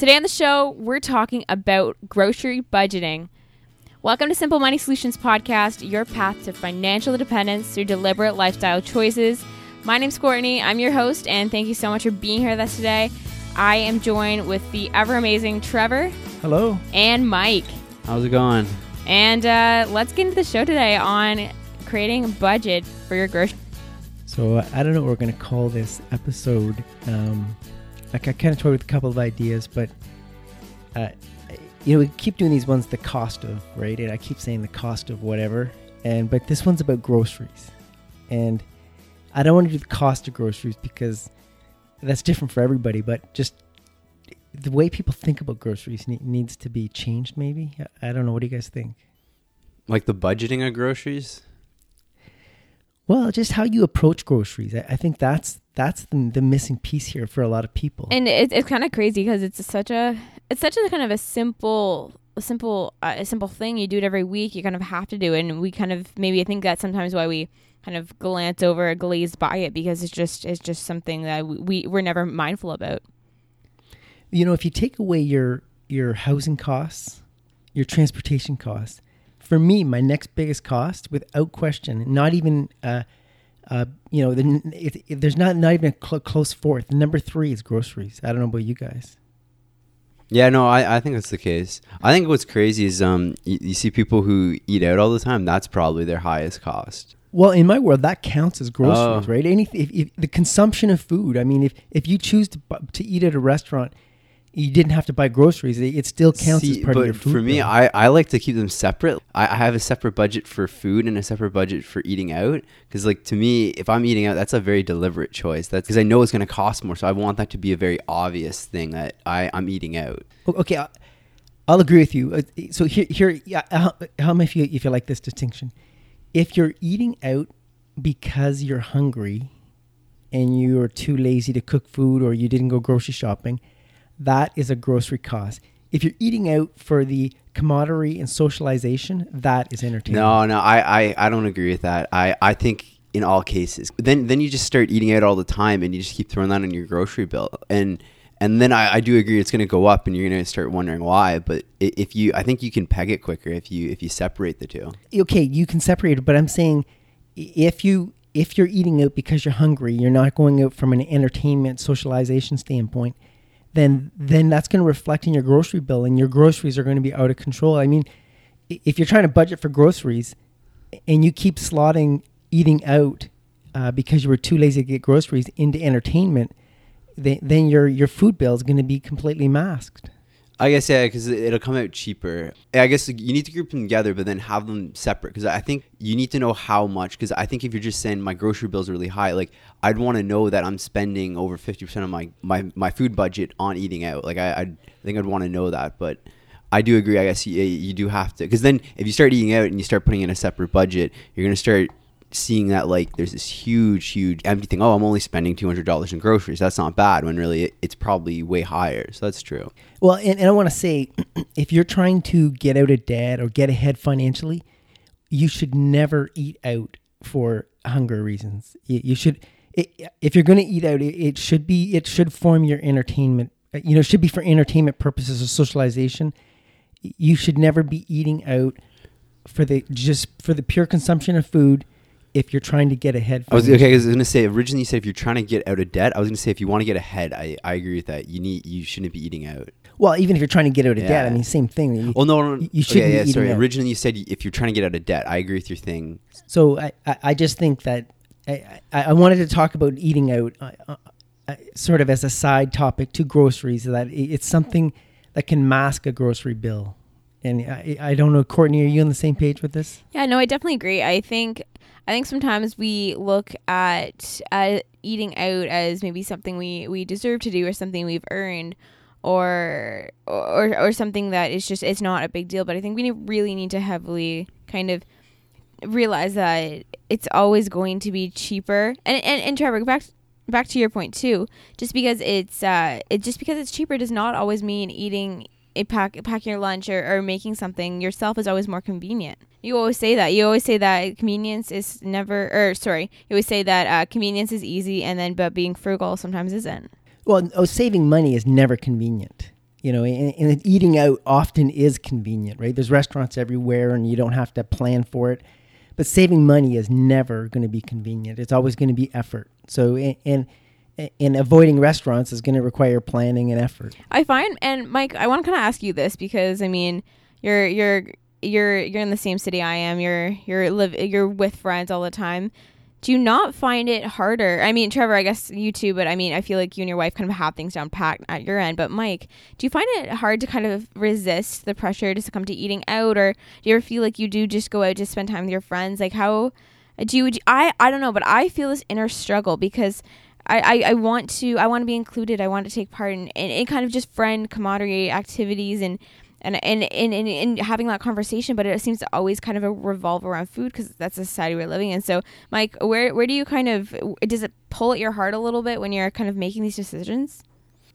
Today on the show, we're talking about grocery budgeting. Welcome to Simple Money Solutions Podcast, your path to financial independence through deliberate lifestyle choices. My name's Courtney. I'm your host, and thank you so much for being here with us today. I am joined with the ever amazing Trevor Hello. and Mike. How's it going? And uh, let's get into the show today on creating a budget for your grocery. So I don't know what we're going to call this episode. Um, like I kind of toyed with a couple of ideas, but uh, you know, we keep doing these ones the cost of, right? And I keep saying the cost of whatever. And but this one's about groceries, and I don't want to do the cost of groceries because that's different for everybody. But just the way people think about groceries ne- needs to be changed. Maybe I, I don't know. What do you guys think? Like the budgeting of groceries? Well, just how you approach groceries. I, I think that's that's the, the missing piece here for a lot of people. And it, it's kind of crazy because it's such a it's such a kind of a simple a simple uh, a simple thing. You do it every week. You kind of have to do it, and we kind of maybe I think that's sometimes why we kind of glance over, a glaze by it because it's just it's just something that we, we we're never mindful about. you know, if you take away your your housing costs, your transportation costs, for me, my next biggest cost, without question, not even, uh, uh, you know, the, there's not not even a cl- close fourth. Number three is groceries. I don't know about you guys. Yeah, no, I, I think that's the case. I think what's crazy is um you, you see people who eat out all the time. That's probably their highest cost. Well, in my world, that counts as groceries, Oh. right? Any if, if the consumption of food. I mean, if if you choose to to eat at a restaurant, you didn't have to buy groceries. It, still counts See, as part but of your food. for me, bill. I, I like to keep them separate. I, I have a separate budget for food and a separate budget for eating out. Because like to me, if I'm eating out, that's a very deliberate choice. That's because I know it's going to cost more. So I want that to be a very obvious thing that I I'm eating out. Okay, I- I'll agree with you. Uh, So here, here, yeah, how, how am I feel if you like this distinction? If you're eating out because you're hungry and you're too lazy to cook food or you didn't go grocery shopping, that is a grocery cost. If you're eating out for the camaraderie and socialization, that is entertainment. No, no, I, I, I don't agree with that. I, I think in all cases, then then you just start eating out all the time, and you just keep throwing that on your grocery bill, and and then I, I do agree it's going to go up, and you're going to start wondering why. But if you, I think you can peg it quicker if you if you separate the two. okay, you can separate it, but I'm saying if you if you're eating out because you're hungry, you're not going out from an entertainment socialization standpoint, then then that's going to reflect in your grocery bill, and your groceries are going to be out of control. I mean, if you're trying to budget for groceries, and you keep slotting eating out uh, because you were too lazy to get groceries into entertainment, then, then your your food bill is going to be completely masked. I guess yeah, because it'll come out cheaper. I guess you need to group them together, but then have them separate. Because I think you need to know how much. Because I think if you're just saying my grocery bill's are really high, like I'd want to know that I'm spending over fifty percent of my, my my food budget on eating out. Like I I'd, I think I'd want to know that, but. I do agree. I guess you, you do have to, because then if you start eating out and you start putting in a separate budget, you're gonna start seeing that like there's this huge, huge empty thing. Oh, I'm only spending two hundred dollars in groceries. That's not bad. When really it, it's probably way higher. So that's true. Well, and, and I want to say, if you're trying to get out of debt or get ahead financially, you should never eat out for hunger reasons. You, you should, it, if you're going to eat out, it, it should be, it should form your entertainment. uh, You know, it should be for entertainment purposes or socialization. You should never be eating out for the just for the pure consumption of food. If you're trying to get ahead, I was okay. I was gonna say originally you said if you're trying to get out of debt. I was gonna say if you want to get ahead, I, I agree with that. You need you shouldn't be eating out. Well, even if you're trying to get out of debt, I mean, same thing. You- Well, no, no, no. You shouldn't okay, yeah, sorry. out. Originally you said if you're trying to get out of debt. I agree with your thing. So I, I, I just think that I, I, I wanted to talk about eating out uh, uh, uh, sort of as a side topic to groceries that it's something that can mask a grocery bill. And I, I don't know, Courtney, are you on the same page with this? Yeah, no, I definitely agree. I think I think sometimes we look at at eating out as maybe something we we deserve to do or something we've earned or or or something that is just it's not a big deal, but I think we really need to heavily kind of realize that it's always going to be cheaper. And and, and Trevor, back back to your point too. Just because it's uh it just because it's cheaper does not always mean eating a pack packing your lunch or, or making something yourself is always more convenient. You always say that. You always say that convenience is never or sorry, you always say that uh, convenience is easy and then but being frugal sometimes isn't. Well, oh, saving money is never convenient. You know, and, and eating out often is convenient, right? There's restaurants everywhere, and you don't have to plan for it. But saving money is never going to be convenient. It's always going to be effort. So, and, and and avoiding restaurants is going to require planning and effort. I find, and Mike, I want to kind of ask you this because I mean, you're you're you're you're in the same city I am. You're you're live you're with friends all the time. Do you not find it harder? I mean, Trevor, I guess you too, but I mean, I feel like you and your wife kind of have things down packed at your end. But Mike, do you find it hard to kind of resist the pressure to succumb to eating out, or do you ever feel like you do just go out to spend time with your friends? Like how do you? I I don't know, but I feel this inner struggle because I, I, I want to I want to be included. I want to take part in, in, in kind of just friend camaraderie activities and and and and, and, and having that conversation. But it seems to always kind of revolve around food because that's the society we're living in. So, Mike, where where do you kind of does it pull at your heart a little bit when you're kind of making these decisions?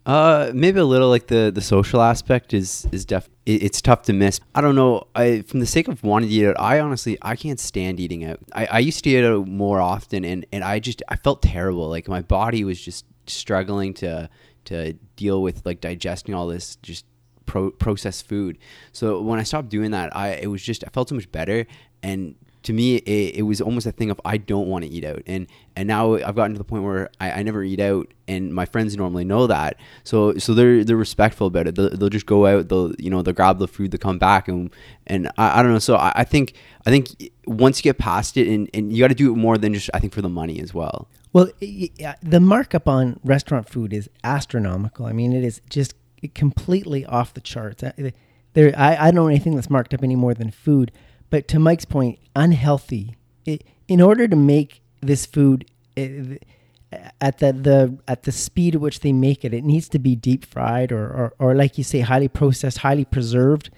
Uh, maybe a little like the the social aspect is is def. It, it's tough to miss. I don't know. I from the sake of wanting to eat out, I honestly I can't stand eating out. I, I used to eat out more often, and and I just I felt terrible. Like my body was just struggling to to deal with like digesting all this just pro- processed food. So when I stopped doing that, I it was just I felt so much better, and to me it, it was almost a thing of I don't want to eat out. And and now I've gotten to the point where I, I never eat out and my friends normally know that. So so they're they're respectful about it. They'll, they'll just go out they'll you know they'll grab the food they'll come back and and I, I don't know. So I, I think I think once you get past it and, and you got to do it more than just I think for the money as well. Well uh, the markup on restaurant food is astronomical. I mean it is just completely off the charts. Uh, there I, I don't know anything that's marked up any more than food but to Mike's point, unhealthy. It, in order to make this food it, at the, the at the speed at which they make it, it needs to be deep fried or, or, or like you say, highly processed, highly preserved,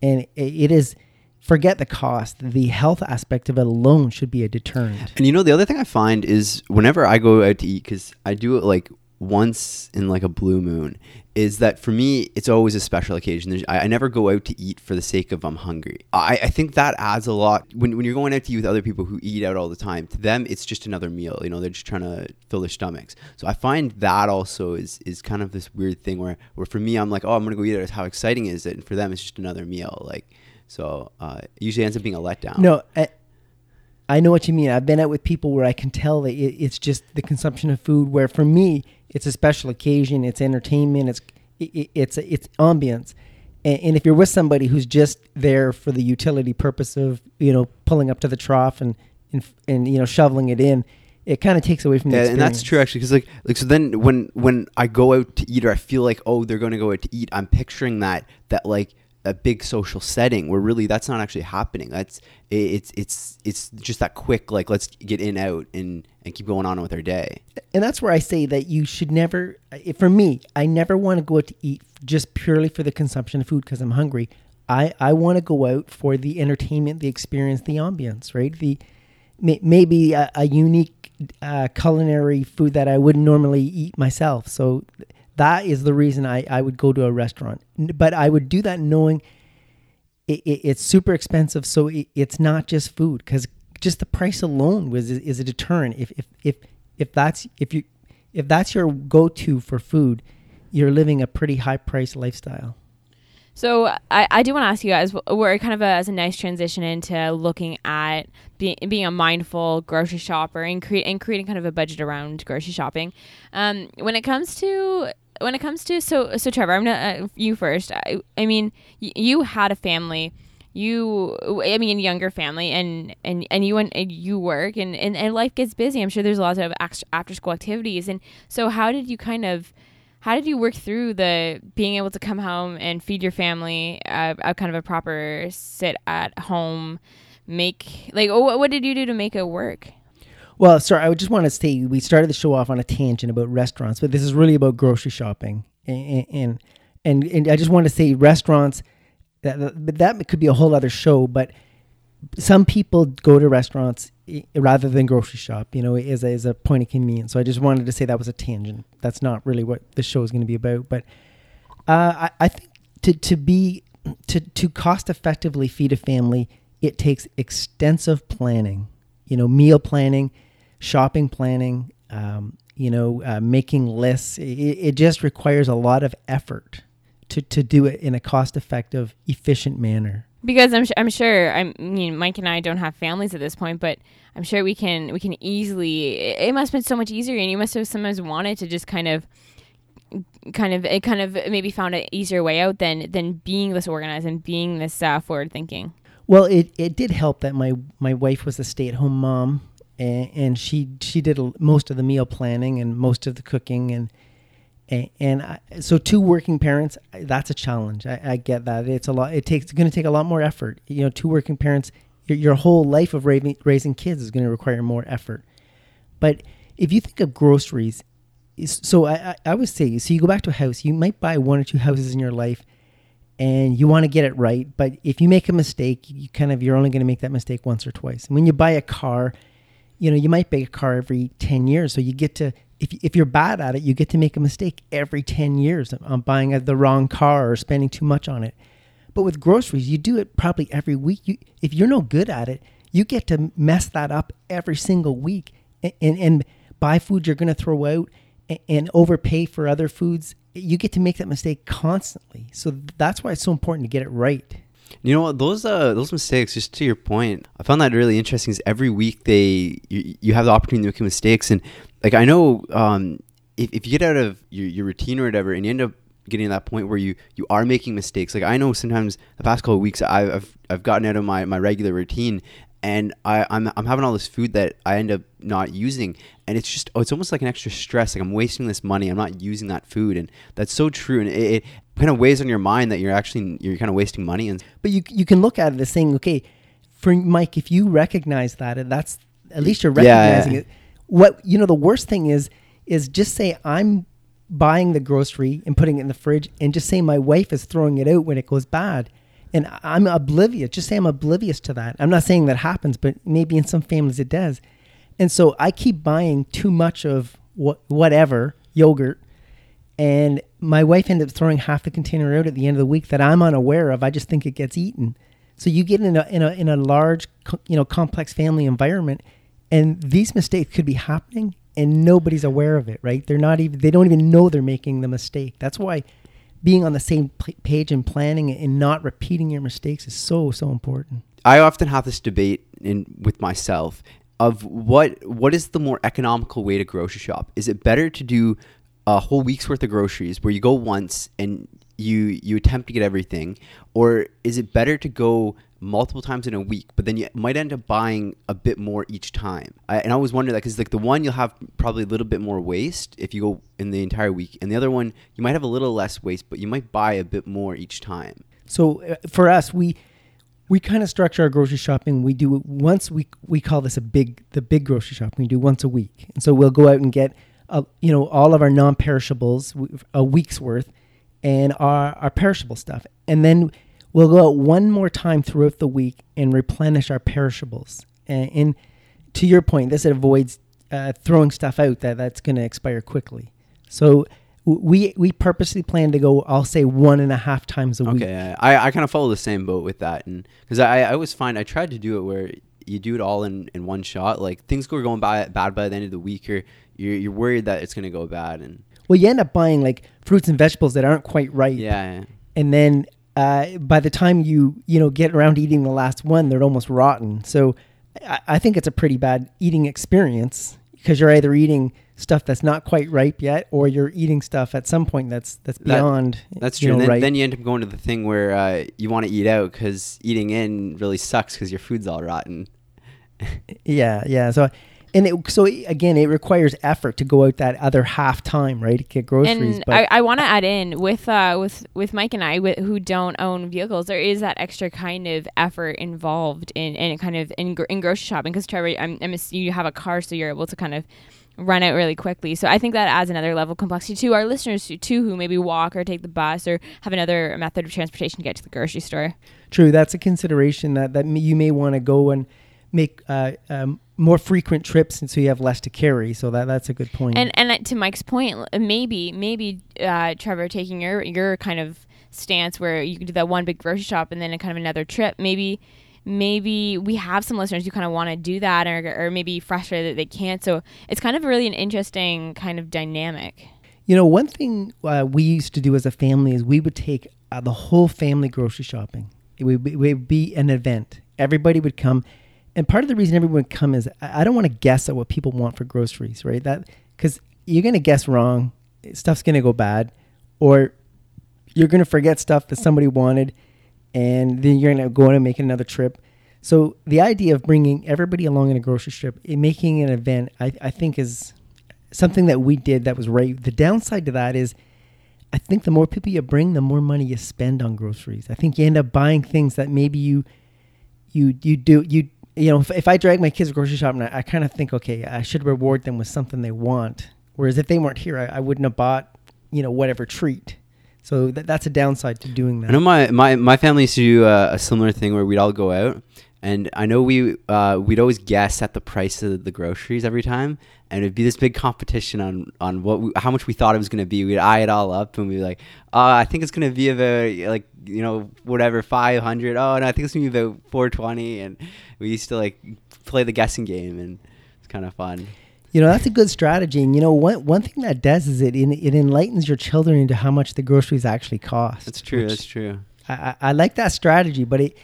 and it, it is. Forget the cost. The health aspect of it alone should be a deterrent. And you know, the other thing I find is whenever I go out to eat, because I do it like once in like a blue moon is that for me it's always a special occasion. I, I, never go out to eat for the sake of i'm hungry. I, I think that adds a lot. When, when you're going out to eat with other people who eat out all the time to them it's just another meal. You know they're just trying to fill their stomachs. So i find that also is is kind of this weird thing where where for me i'm like oh i'm gonna go eat out how exciting is it? And for them it's just another meal like so uh, it usually ends up being a letdown. No I, I know what you mean. I've been out with people where I can tell that it's just the consumption of food. Where for me, it's a special occasion, it's entertainment, it's it, it's it's ambience. And, and, if you're with somebody who's just there for the utility purpose of you know pulling up to the trough and and, and you know shoveling it in, it kind of takes away from the yeah, and that's true actually because like like so then when when I go out to eat or I feel like oh they're going to go out to eat, I'm picturing that that like a big social setting where really that's not actually happening. That's it's it's it's just that quick like let's get in out and and keep going on with our day. And that's where I say that you should never for me, I never want to go out to eat just purely for the consumption of food because I'm hungry. I I want to go out for the entertainment, the experience, the ambience, right? The maybe a, a unique uh, culinary food that I wouldn't normally eat myself. So that is the reason I, I would go to a restaurant. But I would do that knowing it, it, it's super expensive. So it, it's not just food because just the price alone was is a deterrent. If, if, if, if that's, if you, if that's your go-to for food, you're living a pretty high price lifestyle. So I, I do want to ask you guys, we're kind of a, as a nice transition into looking at being being a mindful grocery shopper and, cre- and creating kind of a budget around grocery shopping. Um, when it comes to when it comes to so so Trevor, I'm gonna uh, you first. I, I mean, y- you had a family. You, I mean, younger family, and and and you and, and you work, and, and and life gets busy. I'm sure there's lots of after school activities, and so how did you kind of how did you work through the being able to come home and feed your family uh, a kind of a proper sit at home make like what, what did you do to make it work well, sorry, I just want to say we started the show off on a tangent about restaurants, but this is really about grocery shopping, and and and, and I just want to say restaurants. That that could be a whole other show, but some people go to restaurants rather than grocery shop. You know, is as a point of convenience. So I just wanted to say that was a tangent. That's not really what the show is going to be about. But uh, I, I think to to be to to cost effectively feed a family, it takes extensive planning. You know, meal planning shopping planning, um, you know, uh, making lists. It, it, just requires a lot of effort to to, do it in a cost effective, efficient manner. because I'm, su- I'm sure I'm, I mean Mike and I don't have families at this point, but I'm sure we can we can easily. It it must have been so much easier, and you must have sometimes wanted to just kind of, kind of, it kind of maybe found an easier way out than than being this organized and being this uh, forward thinking. Well, it, it did help that my, my wife was a stay at home mom, and, and she she did a, most of the meal planning and most of the cooking, and and, I, so two working parents, that's a challenge. I, I get that it's a lot. It takes going to take a lot more effort. You know, two working parents, your, your whole life of raising raising kids is going to require more effort. But if you think of groceries, so I, I, I would say, so you go back to a house, you might buy one or two houses in your life and you want to get it right. But if you make a mistake, you kind of, you're only going to make that mistake once or twice. And when you buy a car, you know, you might buy a car every 10 years. So you get to, if, if you're bad at it, you get to make a mistake every 10 years on buying the wrong car or spending too much on it. But with groceries, you do it probably every week. You, if you're no good at it, you get to mess that up every single week and, and, and buy food you're going to throw out and, and overpay for other foods. You get to make that mistake constantly. So that's why it's so important to get it right. You know what? Those uh those mistakes. Just to your point, I found that really interesting. Is every week they you, you have the opportunity to make mistakes, and like I know um if, if you get out of your, your routine or whatever, and you end up getting to that point where you you are making mistakes. Like I know sometimes the past couple of weeks I've I've, I've gotten out of my, my regular routine. And I, I'm, I'm having all this food that I end up not using, and it's just oh, it's almost like an extra stress. Like I'm wasting this money. I'm not using that food, and that's so true. And it, it kind of weighs on your mind that you're actually you're kind of wasting money. And But you you can look at it as saying, okay, for Mike, if you recognize that, and that's at least you're Yeah. recognizing it. What you know, the worst thing is is just say I'm buying the grocery and putting it in the fridge, and just say my wife is throwing it out when it goes bad, and I'm oblivious. Just say I'm oblivious to that. I'm not saying that happens, but maybe in some families it does. And so I keep buying too much of what whatever yogurt and my wife ended up throwing half the container out at the end of the week that I'm unaware of. I just think it gets eaten. So you get in a in a in a large, you know, complex family environment, and these mistakes could be happening, and nobody's aware of it. Right? They're not even they don't even know they're making the mistake. That's why being on the same page and planning and not repeating your mistakes is so so important. I often have this debate in with myself of what what is the more economical way to grocery shop? Is it better to do a whole week's worth of groceries where you go once and you you attempt to get everything, or is it better to go multiple times in a week, but then you might end up buying a bit more each time? I, and I always wonder that because like the one you'll have probably a little bit more waste if you go in the entire week, and the other one you might have a little less waste, but you might buy a bit more each time. So uh, for us, we we kind of structure our grocery shopping. We do it once we we call this a big the big grocery shopping. We do once a week, and so we'll go out and get uh, you know all of our non-perishables a week's worth, and our our perishable stuff, and then we'll go out one more time throughout the week and replenish our perishables. And, and to your point, this avoids uh, throwing stuff out that that's going to expire quickly. So. We we purposely plan to go. I'll say one and a half times a week. Okay, I, I kind of follow the same boat with that, and because I, I always find I tried to do it where you do it all in, in one shot. Like things go going by, bad by the end of the week, or you're you're worried that it's gonna go bad, and Well, you end up buying like fruits and vegetables that aren't quite right. yeah, And then uh, by the time you you know get around eating the last one, they're almost rotten. So I, I think it's a pretty bad eating experience because you're either eating stuff that's not quite ripe yet, or you're eating stuff at some point that's that's That- beyond. that's you true. know, and then, then you end up going to the thing where uh, you want to eat out because eating in really sucks because your food's all rotten. Yeah, yeah. So, and it, so again, it requires effort to go out that other half time, right? To get groceries. and but I, I want to add in with uh with with Mike and I wi- who don't own vehicles, there is that extra kind of effort involved in in kind of in, in grocery shopping because Trevor, I'm, I'm ass- you have a car, so you're able to kind of run out really quickly. So I think that adds another level of complexity to our listeners too, too, who maybe walk or take the bus or have another method of transportation to get to the grocery store. True, that's a consideration that that you may want to go and make uh, um, more frequent trips, and so you have less to carry. So that that's a good point. And and uh, to Mike's point, maybe maybe uh, Trevor taking your your kind of stance where you could do that one big grocery shop and then a kind of another trip. Maybe maybe we have some listeners who kind of want to do that or or maybe frustrated that they can't. So it's kind of really an interesting kind of dynamic. You know, one thing uh, we used to do as a family is we would take uh, the whole family grocery shopping. It would, be, it would be an event. Everybody would come, and part of the reason everyone would come is I don't want to guess at what people want for groceries, right? That because you're gonna guess wrong, stuff's gonna go bad, or you're gonna forget stuff that somebody wanted, and then you're gonna go on and make another trip. So the idea of bringing everybody along in a grocery trip, making an event, I, I think is something that we did that was right. The downside to that is, I think the more people you bring, the more money you spend on groceries. I think you end up buying things that maybe you, you you do you you know if, if I drag my kids grocery shopping, I, I kind of think okay, I should reward them with something they want. Whereas if they weren't here, I, I wouldn't have bought you know whatever treat. So that, that's a downside to doing that. I know my, my, my family used to do a, a similar thing where we'd all go out, and I know we uh, we'd always guess at the price of the groceries every time, and it'd be this big competition on on what we, how much we thought it was going to be. We'd eye it all up, and we'd be like, "Oh, I think it's going to be about like you know whatever five hundred. Oh, and I think it's going to be about four twenty. And we used to like play the guessing game, and it's kind of fun. You know, that's a good strategy. And you know, one one thing that does is it it enlightens your children into how much the groceries actually cost. That's true. That's true. I, I, I like that strategy, but it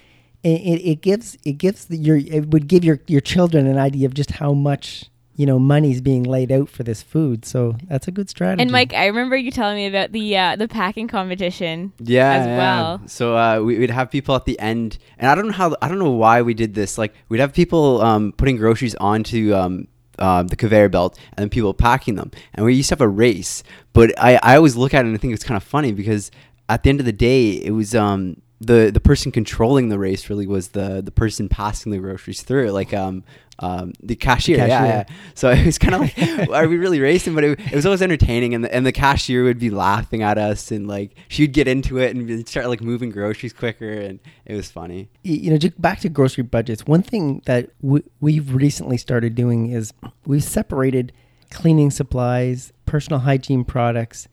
it, it, it gives it gives the, your it would give your your children an idea of just how much you know money's being laid out for this food. So that's a good strategy. And Mike, I remember you telling me about the uh, the packing competition. Yeah, as yeah. well. So uh, we, we'd have people at the end, and I don't know how I don't know why we did this. Like we'd have people um, putting groceries onto um, uh, the conveyor belt, and then people packing them, and we used to have a race. But I, I always look at it and I think it's kind of funny because at the end of the day, it was um, the the person controlling the race really was the the person passing the groceries through, like um. Um, the cashier, yeah, cashier. yeah. So it was kind of like, are we really racing? But it, it was always entertaining, and the, and the cashier would be laughing at us, and like she'd get into it and start like moving groceries quicker, and it was funny. You know, just back to grocery budgets. One thing that w- we've recently started doing is we've separated cleaning supplies, personal hygiene products,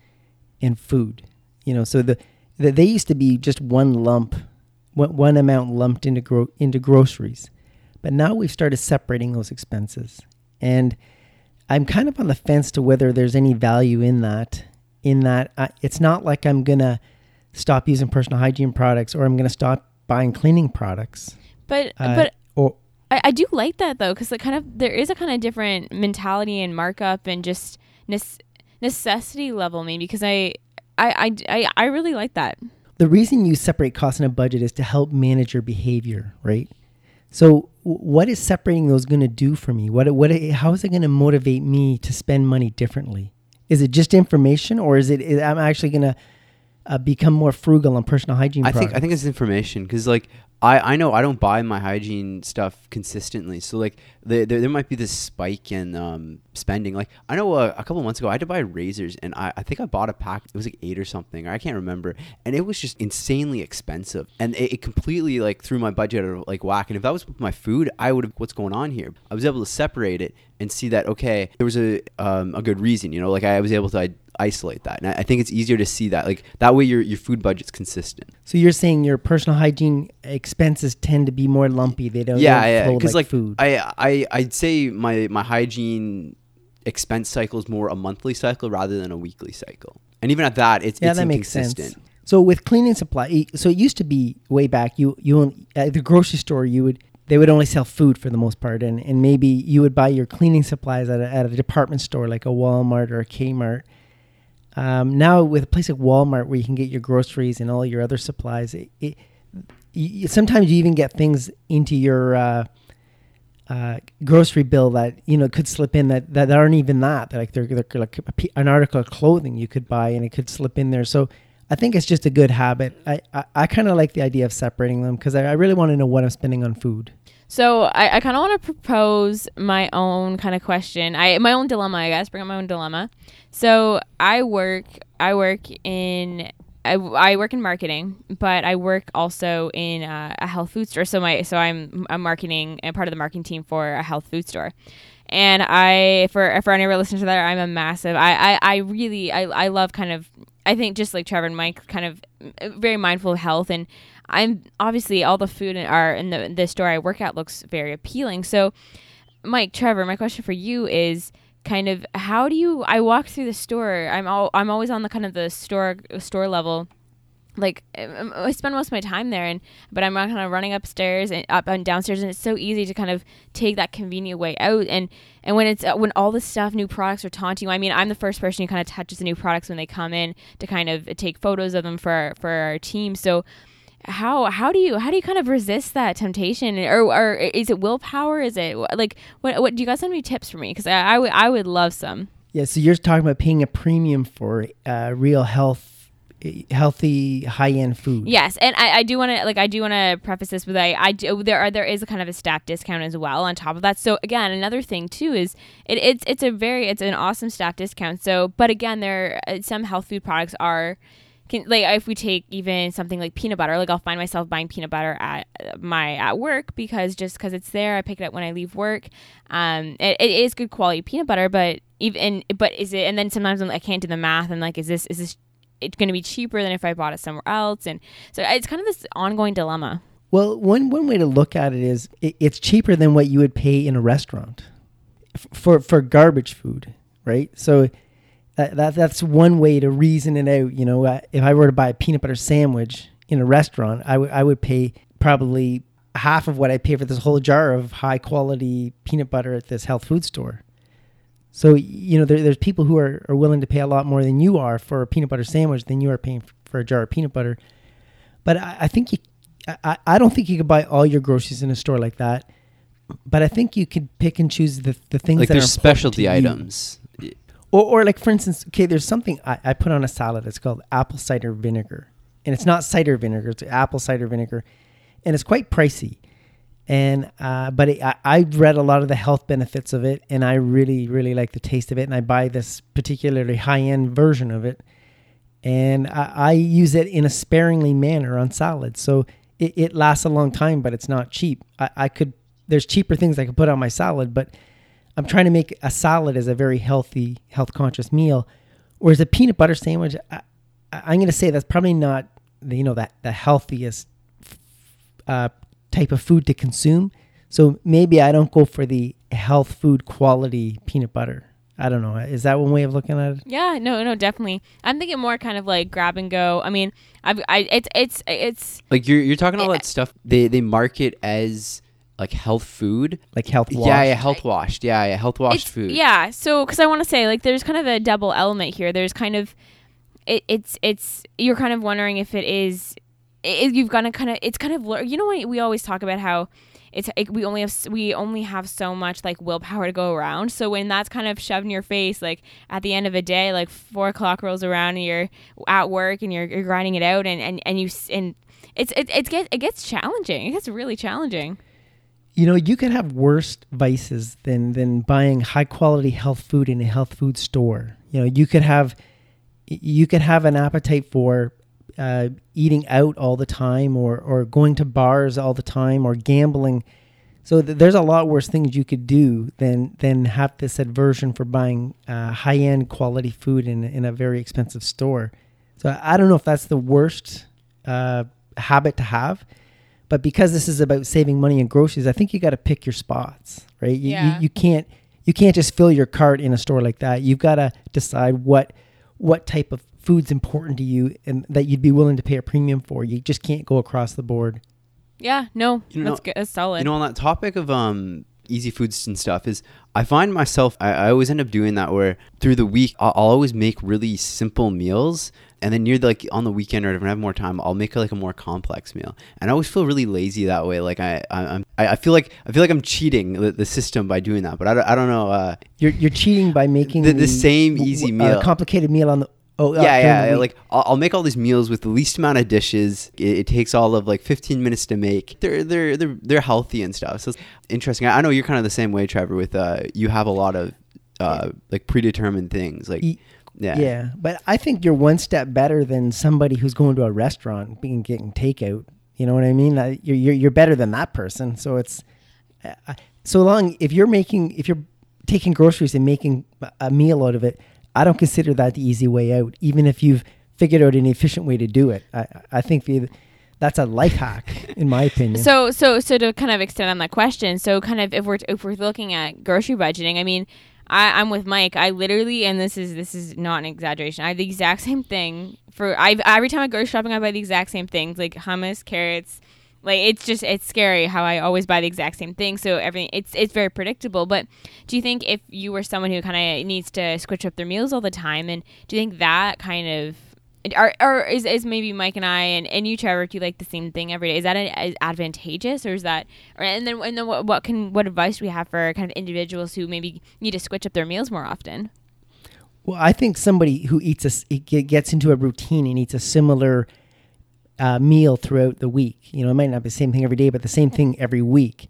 and food. You know, so the, the they used to be just one lump, one, amount lumped into gro- into groceries, but now we've started separating those expenses, and I'm kind of on the fence to whether there's any value in that. In that, uh, it's not like I'm gonna stop using personal hygiene products or I'm gonna stop buying cleaning products. But Uh, but or I, I do like that though, because it kind of there is a kind of different mentality and markup and just nece- necessity level maybe because I, I I I I really like that. the reason you separate costs in a budget is to help manage your behavior, right? So, w- what is separating those going to do for me? What what how is it going to motivate me to spend money differently? Is it just information, or is it is, I'm actually going to uh, become more frugal on personal hygiene? I think I think it's information because like I I know I don't buy my hygiene stuff consistently, so like the, there there might be this spike in um, spending. Like I know uh, a couple months ago I had to buy razors, and I, I think I bought a pack. It was like eight or something, or I can't remember, and it was just insanely expensive, and it, it completely like threw my budget out of like whack. And if that was my food, I would have what's going on here. I was able to separate it and see that okay, there was a um, a good reason, you know, like I was able to. I, isolate that and I think it's easier to see that like that way your your food budget's consistent so. You're saying your personal hygiene expenses tend to be more lumpy. They don't yeah, yeah. Because like, like, food. I, I, I'd say my my hygiene expense cycle is more a monthly cycle rather than a weekly cycle. And even at that, it's yeah, it's that makes sense. So with cleaning supply, so it used to be way back. You you at the grocery store, you would they would only sell food for the most part, and, and maybe you would buy your cleaning supplies at a, at a department store like a Walmart or a Kmart. Um, now with a place like Walmart where you can get your groceries and all your other supplies, it, it you, sometimes you even get things into your uh, uh, grocery bill that you know could slip in that, that aren't even that. They're like they're, they're like an article of clothing you could buy and it could slip in there. So I think it's just a good habit. I I, I kind of like the idea of separating them because I, I really want to know what I'm spending on food. So I, I kind of want to propose my own kind of question. I my own dilemma, I guess. Bring up my own dilemma. So I work. I work in. I, I work in marketing, but I work also in uh, a health food store. So my so I'm I'm marketing and part of the marketing team for a health food store. And I for for anyone listening to that, I'm a massive. I I, I really I, I love kind of. I think just like Trevor and Mike, kind of very mindful of health and I'm obviously all the food in our in the the store I work at looks very appealing. So, Mike, Trevor, my question for you is: kind of how do you I walk through the store. I'm all I'm always on the kind of the store store level. Like um, I spend most of my time there, and but I'm kind of running upstairs and up and downstairs, and it's so easy to kind of take that convenient way out. And and when it's uh, when all this stuff, new products are taunting you. I mean, I'm the first person who kind of touches the new products when they come in to kind of take photos of them for for our team. So how how do you how do you kind of resist that temptation? Or or is it willpower? Is it like what what do you guys have any tips for me? Because I, I would love some. Yeah, so you're talking about paying a premium for uh, real health, healthy, high end food. yes and I, I do want to like I do want to preface this with I I do there are there is a kind of a staff discount as well on top of that. So again another thing too is it, it's it's a very it's an awesome staff discount. So but again there uh, some health food products are can, like if we take even something like peanut butter like i'll find myself buying peanut butter at my at work because just because it's there i pick it up when i leave work. Um it, it is good quality peanut butter but even but is it and then sometimes I'm, i can't do the math and like is this is this it's going to be cheaper than if i bought it somewhere else? And so it's kind of this ongoing dilemma. Well, one one way to look at it is it, it's cheaper than what you would pay in a restaurant for for garbage food, right? So that, that that's one way to reason it out. You know, uh, if I were to buy a peanut butter sandwich in a restaurant, I would I would pay probably half of what I pay for this whole jar of high quality peanut butter at this health food store. So you know, there, there's people who are, are willing to pay a lot more than you are for a peanut butter sandwich than you are paying for a jar of peanut butter. But I, I think you, I, I don't think you could buy all your groceries in a store like that. But I think you could pick and choose the, the things like that are there's specialty items. Or, or like for instance, okay, there's something I, I put on a salad. It's called apple cider vinegar, and it's not cider vinegar; it's apple cider vinegar, and it's quite pricey. And uh, but it, I, I've read a lot of the health benefits of it, and I really, really like the taste of it. And I buy this particularly high end version of it, and I, I use it in a sparingly manner on salads. So it, it lasts a long time, but it's not cheap. I, I could there's cheaper things I could put on my salad, but I'm trying to make a salad as a very healthy, health conscious meal. Whereas a peanut butter sandwich, I, I- I'm going to say that's probably not the, you know that the healthiest uh, type of food to consume. So maybe I don't go for the health food quality peanut butter. I don't know. Is that one way of looking at it? Yeah, no, no, definitely. I'm thinking more kind of like grab and go. I mean, I've, I, it's, it's, it's. Like you're you're talking all Yeah. that stuff. They they market as like health food. Like health wash? Yeah, yeah, health washed. Yeah, yeah, health washed it's, food. Yeah, so because I want to say like there's kind of a double element here. There's kind of, it, it's, it's. You're kind of wondering if it is, it, you've got to kind of. It's kind of you know what we always talk about how. It's it, we only have we only have so much like willpower to go around. So when that's kind of shoved in your face, like at the end of a day, like four o'clock rolls around and you're at work and you're, you're grinding it out and and and you and it's it it gets it gets challenging. It gets really challenging. You know, you could have worse vices than than buying high quality health food in a health food store. You know, you could have you could have an appetite for uh, eating out all the time, or or going to bars all the time, or gambling. So th- there's a lot worse things you could do than than have this aversion for buying uh, high end quality food in in a very expensive store. So I don't know if that's the worst uh, habit to have, but because this is about saving money and groceries, I think you got to pick your spots, right? You, Yeah. you, you can't you can't just fill your cart in a store like that. You've got to decide what what type of food's important to you and that you'd be willing to pay a premium for. You just can't go across the board. Yeah, no, You know- that's good. That's solid. You know, on that topic of um easy foods and stuff, is I find myself I, I always end up doing that where through the week I'll, I'll always make really simple meals, and then near the, like on the weekend or if I have more time, I'll make like a more complex meal, and I always feel really lazy that way. Like I I, I'm I, feel like I feel like I'm cheating the, the system by doing that, but I don't, I don't know. Uh, You're you're cheating by making The- the same easy meal. uh, complicated meal on the oh uh, yeah, during yeah. Like I'll, I'll make all these meals with the least amount of dishes. It, it takes all of like 15 minutes to make. They're they're they're they're healthy and stuff. So it's interesting. I, I know you're kind of the same way, Trevor. With uh, you have a lot of uh, like predetermined things. Like yeah, Yeah, but I think you're one step better than somebody who's going to a restaurant and getting takeout. You know what I mean? Uh, You're you're, you're better than that person. So it's uh, so long if you're making if you're taking groceries and making a- a meal out of it. I don't consider that the easy way out, even if you've figured out an efficient way to do it. I I think the, that's a life hack, in my opinion. So so so to kind of extend on that question, so kind of if we're if we're looking at grocery budgeting, I mean, I, I'm with Mike. I literally, and this is this is not an exaggeration. I have the exact same thing for. I every time I go shopping, I buy the exact same things like hummus, carrots. Like it's just it's scary how I always buy the exact same thing. So everything it's it's very predictable. But do you think if you were someone who kind of needs to switch up their meals all the time, and do you think that kind of or, or is, is maybe Mike and I and, and you Trevor do you like the same thing every day? Is that an, advantageous or is that or and then and then what, what can what advice do we have for kind of individuals who maybe need to switch up their meals more often? Well I think somebody who eats a gets into a routine and eats a similar uh, meal throughout the week. You know it might not be the same thing every day but the same thing every week.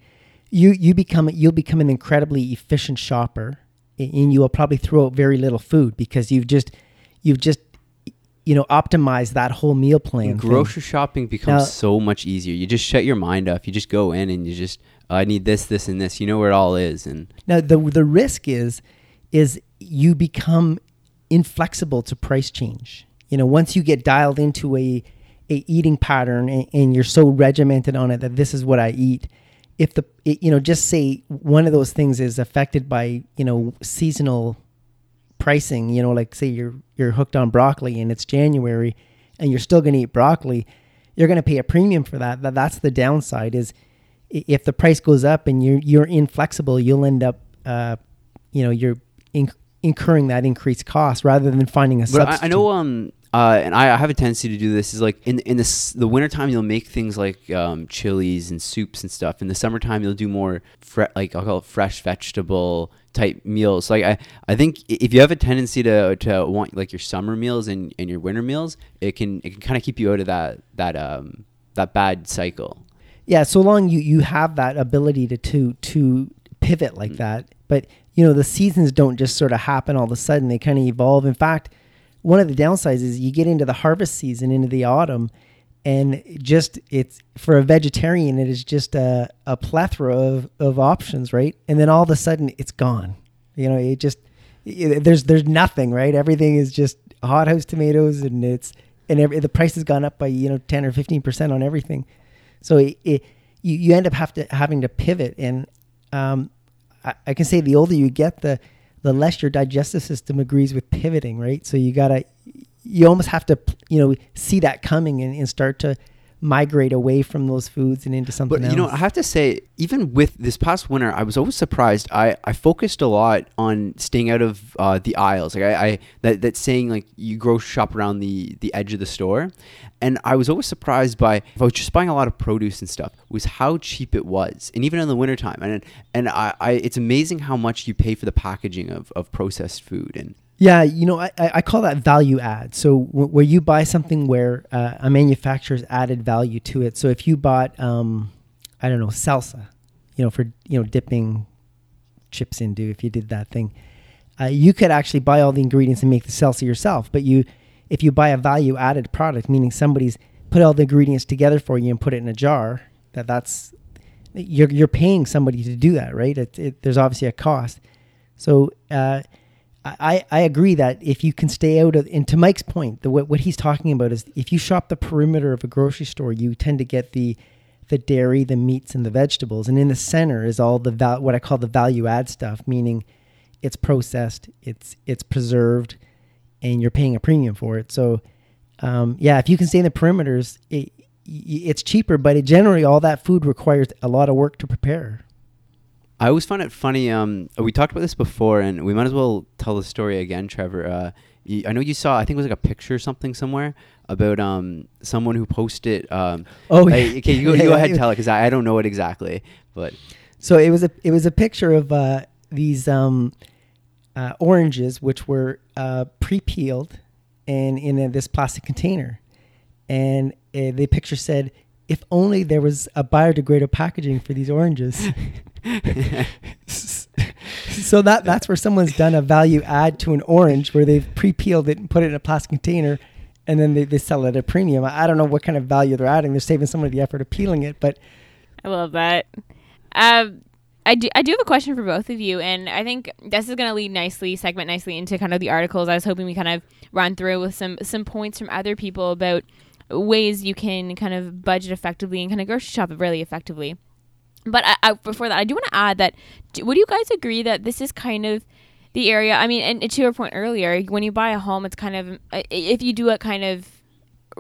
You you become you'll become an incredibly efficient shopper and you will probably throw out very little food because you've just you've just you know optimize that whole meal plan. Grocery shopping becomes now, so much easier. You just shut your mind off. You just go in and you just oh, I need this, this, and this. You know where it all is. And now the the risk is is you become inflexible to price change. You know, once you get dialed into a a eating pattern and, and you're so regimented on it that this is what I eat. If the it, you know just say one of those things is affected by you know seasonal pricing, you know, like say you're you're hooked on broccoli and it's January and you're still going to eat broccoli, you're going to pay a premium for that. that. That's the downside is if the price goes up and you're you're inflexible, you'll end up uh, you know, you're in, incurring that increased cost rather than finding a but substitute. I, I know um uh, and I, I, have a tendency to do this is like in in the the wintertime you'll make things like um, chilies and soups and stuff. In the summertime you'll do more fre- like I'll call it fresh vegetable type meals. Like I, I think if you have a tendency to to want like your summer meals and, and your winter meals, it can it can kind of keep you out of that that um that bad cycle. Yeah, so long you you have that ability to to to pivot like mm-hmm. that. But you know the seasons don't just sort of happen all of a sudden; they kind of evolve. In fact, one of the downsides is you get into the harvest season, into the autumn, and just it's for a vegetarian it is just a, a plethora of, of options right? And then all of a sudden it's gone. You know it just it, there's there's nothing right? Everything is just hothouse tomatoes and it's and every, the price has gone up by you know 10 or 15 percent on everything. So it, it, you, you end up have to having to pivot. And um, I, I can say the older you get the the less your digestive system agrees with pivoting right? So you gotta you almost have to you know see that coming and, and start to migrate away from those foods and into something but else. you know i have to say even with this past winter i was always surprised. I i focused a lot on staying out of uh, the aisles. Like i, I that, that saying like you grocery shop around the the edge of the store. And i was always surprised by if i was just buying a lot of produce and stuff was how cheap it was. And even in the wintertime. And and I, I it's amazing how much you pay for the packaging of, of processed food. And yeah, you know, I, I call that value add. So w- where you buy something where uh, a manufacturer's added value to it. So if you bought, um, I don't know, salsa, you know, for you know dipping chips into, if you did that thing, uh, you could actually buy all the ingredients and make the salsa yourself. But you, if you buy a value added product, meaning somebody's put all the ingredients together for you and put it in a jar, that that's you're you're paying somebody to do that, right? It, it, there's obviously a cost. So uh, I, I agree that if you can stay out of, and to Mike's point, the what, what he's talking about is if you shop the perimeter of a grocery store, you tend to get the the dairy, the meats, and the vegetables, and in the center is all the val- what I call the value add stuff, meaning it's processed, it's it's preserved, and you're paying a premium for it. So, um, yeah, if you can stay in the perimeters, it, it's cheaper, but it generally all that food requires a lot of work to prepare. I always find it funny. Um, we talked about this before, and we might as well tell the story again, Trevor. Uh, you, I know you saw. I think it was like a picture or something somewhere about um someone who posted. Um, oh, yeah. okay. You go, you go ahead and tell it because I, I don't know it exactly. But so it was a it was a picture of uh, these um, uh, oranges which were uh, pre-peeled and in a, this plastic container, and uh, the picture said, "If only there was a biodegradable packaging for these oranges." so that that's where someone's done a value add to an orange where they've pre-peeled it and put it in a plastic container and then they, they sell it at a premium. I, don't know what kind of value they're adding. They're saving somebody the effort of peeling it, but I love that. Um, I do, I do have a question for both of you, and I think this is going to lead nicely, segment nicely into kind of the articles. I was hoping we kind of run through with some some points from other people about ways you can kind of budget effectively and kind of grocery shop really effectively. But I, I, before that, I do want to add that would you guys agree that this is kind of the area. I mean, and to your point earlier, when you buy a home, it's kind of uh, if you do it kind of.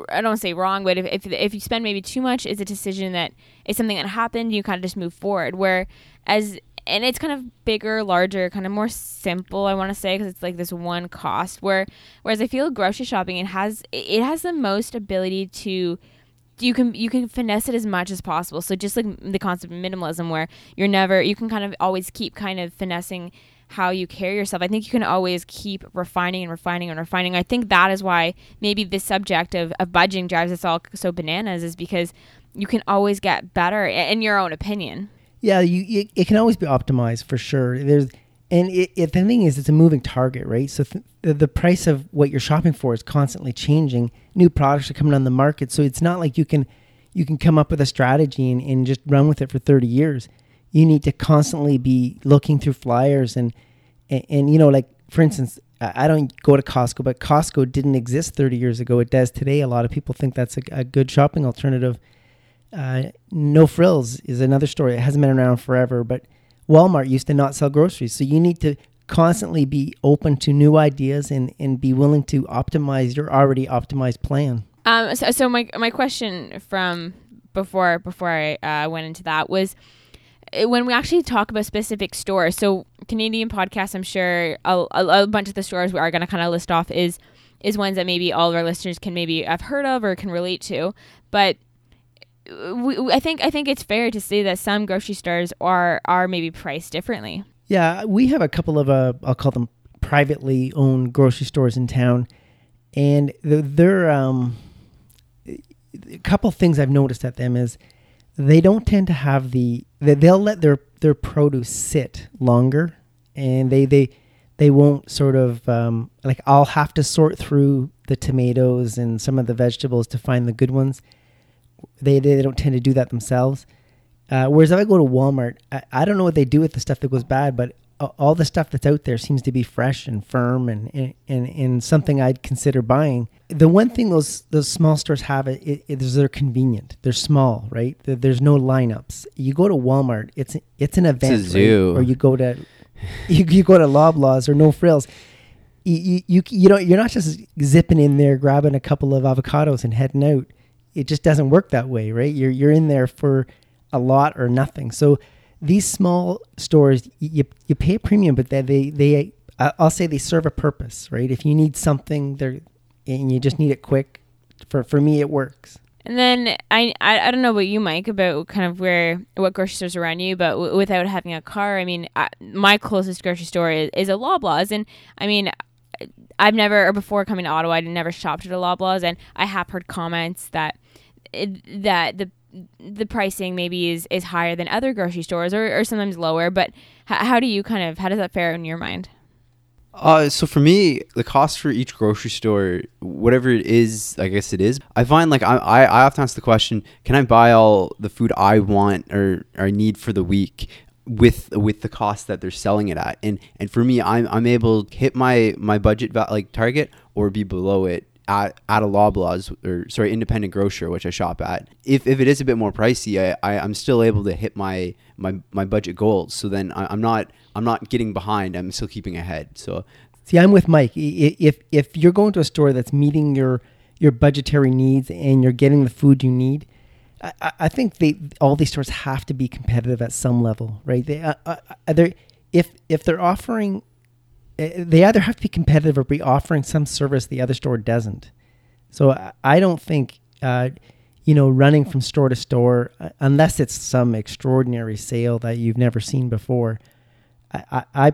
I don't say wrong, but if, if if you spend maybe too much, it's a decision that is something that happened. You kind of just move forward. Where as and it's kind of bigger, larger, kind of more simple. I want to say because it's like this one cost. Where whereas I feel grocery shopping, it has it has the most ability to you can you can finesse it as much as possible. So just like the concept of minimalism, where you're never you can kind of always keep kind of finessing how you carry yourself. I think you can always keep refining and refining and refining. I think that is why maybe this subject of, of budgeting drives us all so bananas is because you can always get better in your own opinion. Yeah, you, it, it can always be optimized for sure. There's and it, it, the thing is, it's a moving target, right? So th- the, price of what you're shopping for is constantly changing. New products are coming on the market, so it's not like you can you can come up with a strategy and, and just run with it for 30 years you need to constantly be looking through flyers and, and, and you know like for instance I don't go to Costco, but Costco didn't exist 30 years ago. It does today. A lot of people think that's a, a good shopping alternative. Uh, no Frills is another story. It hasn't been around forever, but Walmart used to not sell groceries. So you need to constantly be open to new ideas and, and be willing to optimize your already optimized plan. Um, so, so my, my question from before before I uh, went into that was when we actually talk about specific stores, so Canadian podcasts, I'm sure a, a, a bunch of the stores we are going to kind of list off is is ones that maybe all of our listeners can maybe have heard of or can relate to. But we, I think I think it's fair to say that some grocery stores are are maybe priced differently. Yeah, we have a couple of uh, I'll call them privately owned grocery stores in town, and they're um, a couple things I've noticed at them is they don't tend to have the they'll let their their produce sit longer and they they they won't sort of um, like I'll have to sort through the tomatoes and some of the vegetables to find the good ones. They they don't tend to do that themselves. Uh, whereas if I go to Walmart, I, I don't know what they do with the stuff that goes bad, but all the stuff that's out there seems to be fresh and firm and, and, and, and something I'd consider buying. The one thing those those small stores have is they're convenient. They're small, right? There's no lineups. You go to Walmart, it's it's an event, it's a zoo. Right? or you go to you, you go to Loblaws or No Frills. You, you you you know you're not just zipping in there grabbing a couple of avocados and heading out. It just doesn't work that way, right? You're you're in there for a lot or nothing. So these small stores, you, you pay a premium, but they, they, they, I'll say they serve a purpose, right? If you need something there and you just need it quick, for, for me, it works. And then I, I, I don't know about you, Mike, about kind of where what grocery stores are around you, but w- without having a car, I mean, I, my closest grocery store is, is a Loblaws, and I mean, I've never or before coming to Ottawa, I'd never shopped at a Loblaws, and I have heard comments that it, that the the pricing maybe is is higher than other grocery stores or, or sometimes lower but h- how do you kind of how does that fare in your mind uh, so for me, the cost for each grocery store, whatever it is, I guess it is. I find like I, I, I often ask the question: Can I buy all the food I want or, or I need for the week with with the cost that they're selling it at? And and for me, I'm I'm able to hit my my budget like target or be below it at, at a Loblaws or sorry independent grocer which I shop at if, if it is a bit more pricey I, I am still able to hit my my, my budget goals. So then I, I'm not I'm not getting behind. I'm still keeping ahead. So see I'm with Mike. If if you're going to a store that's meeting your your budgetary needs and you're getting the food you need I, I think they all these stores have to be competitive at some level right? They uh, uh, they if if they're offering they either have to be competitive or be offering some service the other store doesn't. So I don't think, uh, you know, running from store to store, uh, unless it's some extraordinary sale that you've never seen before. I, I,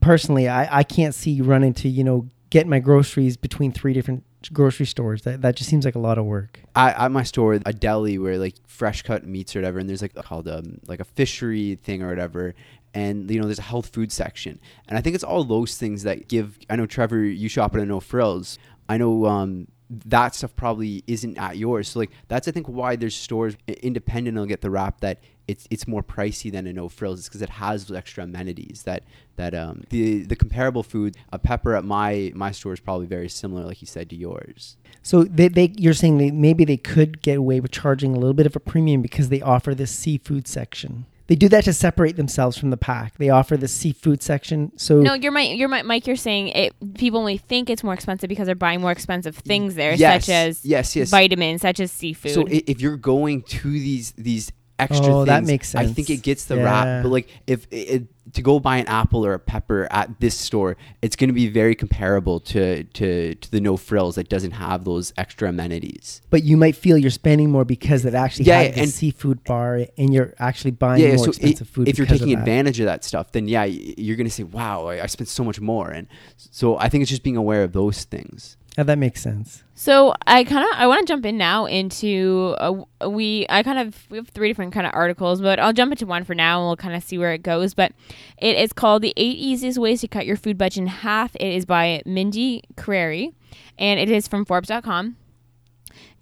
personally, I, I can't see you running to, you know, get my groceries between three different grocery stores. That that just seems like a lot of work. I, at my store, a deli where like fresh cut meats or whatever, and there's like called um like a fishery thing or whatever, and you know there's a health food section. And i think it's all those things that give i know trevor you shop at a no frills. I know um, that stuff probably isn't at yours. So like that's i think why there's stores independent will get the rap that it's it's more pricey than a no frills it's because it has those extra amenities that that um the the comparable food a pepper at my my store is probably very similar like you said to yours. So they, they you're saying they maybe they could get away with charging a little bit of a premium because they offer this seafood section they do that to separate themselves from the pack. They offer the seafood section. So No, you're Mike. You're Mike. Mike, You're saying it. People only think it's more expensive because they're buying more expensive things there, Yes, such as yes, yes. vitamins, such as seafood. So if you're going to these these extra Oh, things, that makes sense. I think it gets the Yeah. wrap. But like if it, to go buy an apple or a pepper at this store, it's going to be very comparable to to to the no frills that doesn't have those extra amenities. but you might feel you're spending more because it actually Yeah, had the and- seafood bar and you're actually buying yeah, more so expensive food. if you're because of taking advantage of that stuff, then yeah, you're going to say, "Wow, I, I spent so much more." And so I think it's just being aware of those things. Yeah, that makes sense. So I kind of I want to jump in now into uh, we I kind of we have three different kind of articles, but I'll jump into one for now and we'll kind of see where it goes. But it is called the eight easiest ways to cut your food budget in half. It is by Mindy Crary, and it is from Forbes.com.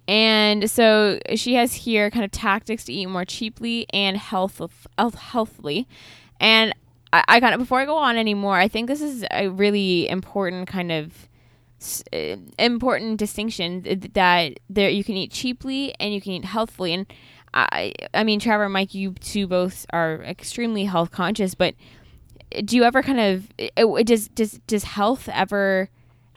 And so she has here kind of tactics to eat more cheaply and health health healthily. And I, I kind of before I go on anymore, I think this is a really important kind of Uh, important distinction that there you can eat cheaply and you can eat healthfully. And I I mean Trevor and Mike you two both are extremely health conscious but do you ever kind of uh, uh, it, it- does does does health ever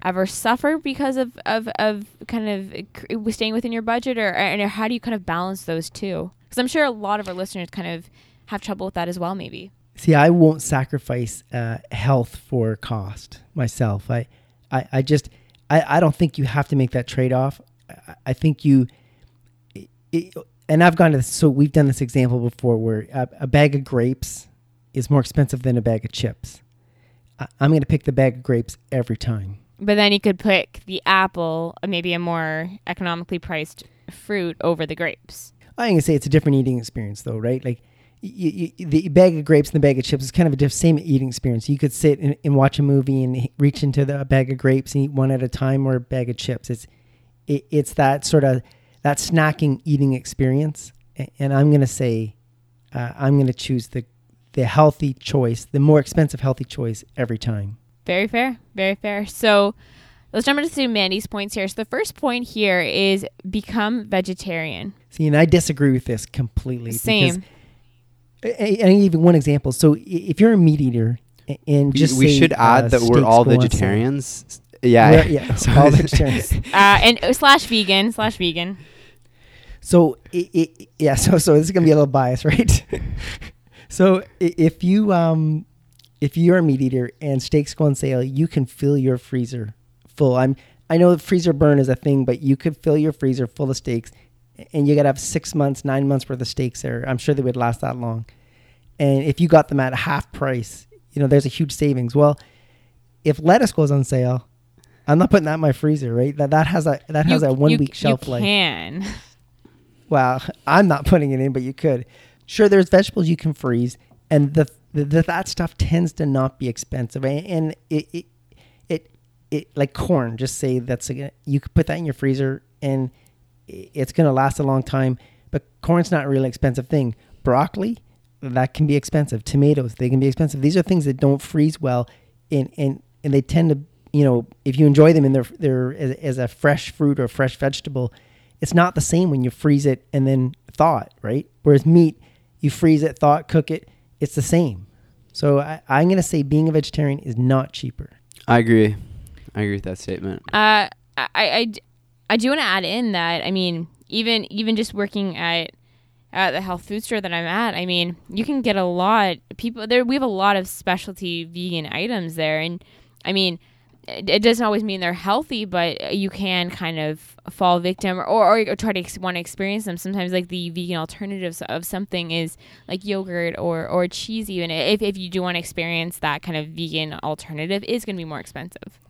ever suffer because of of, of kind of staying within your budget? Or and how do you kind of balance those two? Because I'm sure a lot of our listeners kind of have trouble with that as well maybe. See, I won't sacrifice uh, health for cost myself. I, I, I just, I, I don't think you have to make that trade off. I, I think you, it, and I've gone to this, so we've done this example before where a, a bag of grapes is more expensive than a bag of chips. I, I'm going to pick the bag of grapes every time. But then you could pick the apple, uh, maybe a more economically priced fruit, over the grapes. I'm going to say it's a different eating experience, though, right? Like y y the bag of grapes and the bag of chips is kind of a diff- same eating experience. You could sit and, and watch a movie and reach into the bag of grapes and eat one at a time, or a bag of chips. It's it, it's that sort of that snacking eating experience. And I'm going to say uh, I'm going to choose the the healthy choice, the more expensive healthy choice every time. Very fair. Very fair. So let's jump into Mandy's points here. So the first point here is become vegetarian. See, and I disagree with this completely. Same. I, I give you one example. So if you're a meat eater and just we say, should add uh, that we're all go on vegetarians. Yeah, We're- yeah, So- all vegetarians. Uh, and uh, slash vegan, slash vegan. So i i yeah, so so this is gonna be a little biased, right? so if you um if you're a meat eater and steaks go on sale, you can fill your freezer full. I'm I know freezer burn is a thing, but you could fill your freezer full of steaks, and you gotta have six months, nine months worth of steaks there. I'm sure they would last that long. And if you got them at half price, you know there's a huge savings. Well, if lettuce goes on sale, I'm not putting that in my freezer, right? That that has a that has You- a one you- week shelf you life. can. Well, I'm not putting it in, but you could. Sure, there's vegetables you can freeze, and the, the, the that stuff tends to not be expensive, and, and it, it it it like corn. Just say that's a, you could put that in your freezer, and i- it's gonna last a long time. But corn's not a really expensive thing. Broccoli, that can be expensive. Tomatoes, they can be expensive. These are things that don't freeze well, and and and they tend to you know if you enjoy them in their their as, as a fresh fruit or fresh vegetable it's not the same when you freeze it and then thaw it, right? Whereas meat, you freeze it, thaw it, cook it, it's the same. So I, I'm going to say being a vegetarian is not cheaper. I agree. I agree with that statement. Uh, I, I, d- I do want to add in that I mean, even even just working at at the health food store that I'm at, I mean, you can get a lot people there. We have a lot of specialty vegan items there, and I mean, it, it doesn't always mean they're healthy, but uh, you can kind of fall victim or or, or try to want to experience them. Sometimes, like the vegan alternatives of something is like yogurt or or cheese. Even if if you do want to experience that kind of vegan alternative, is going to be more expensive.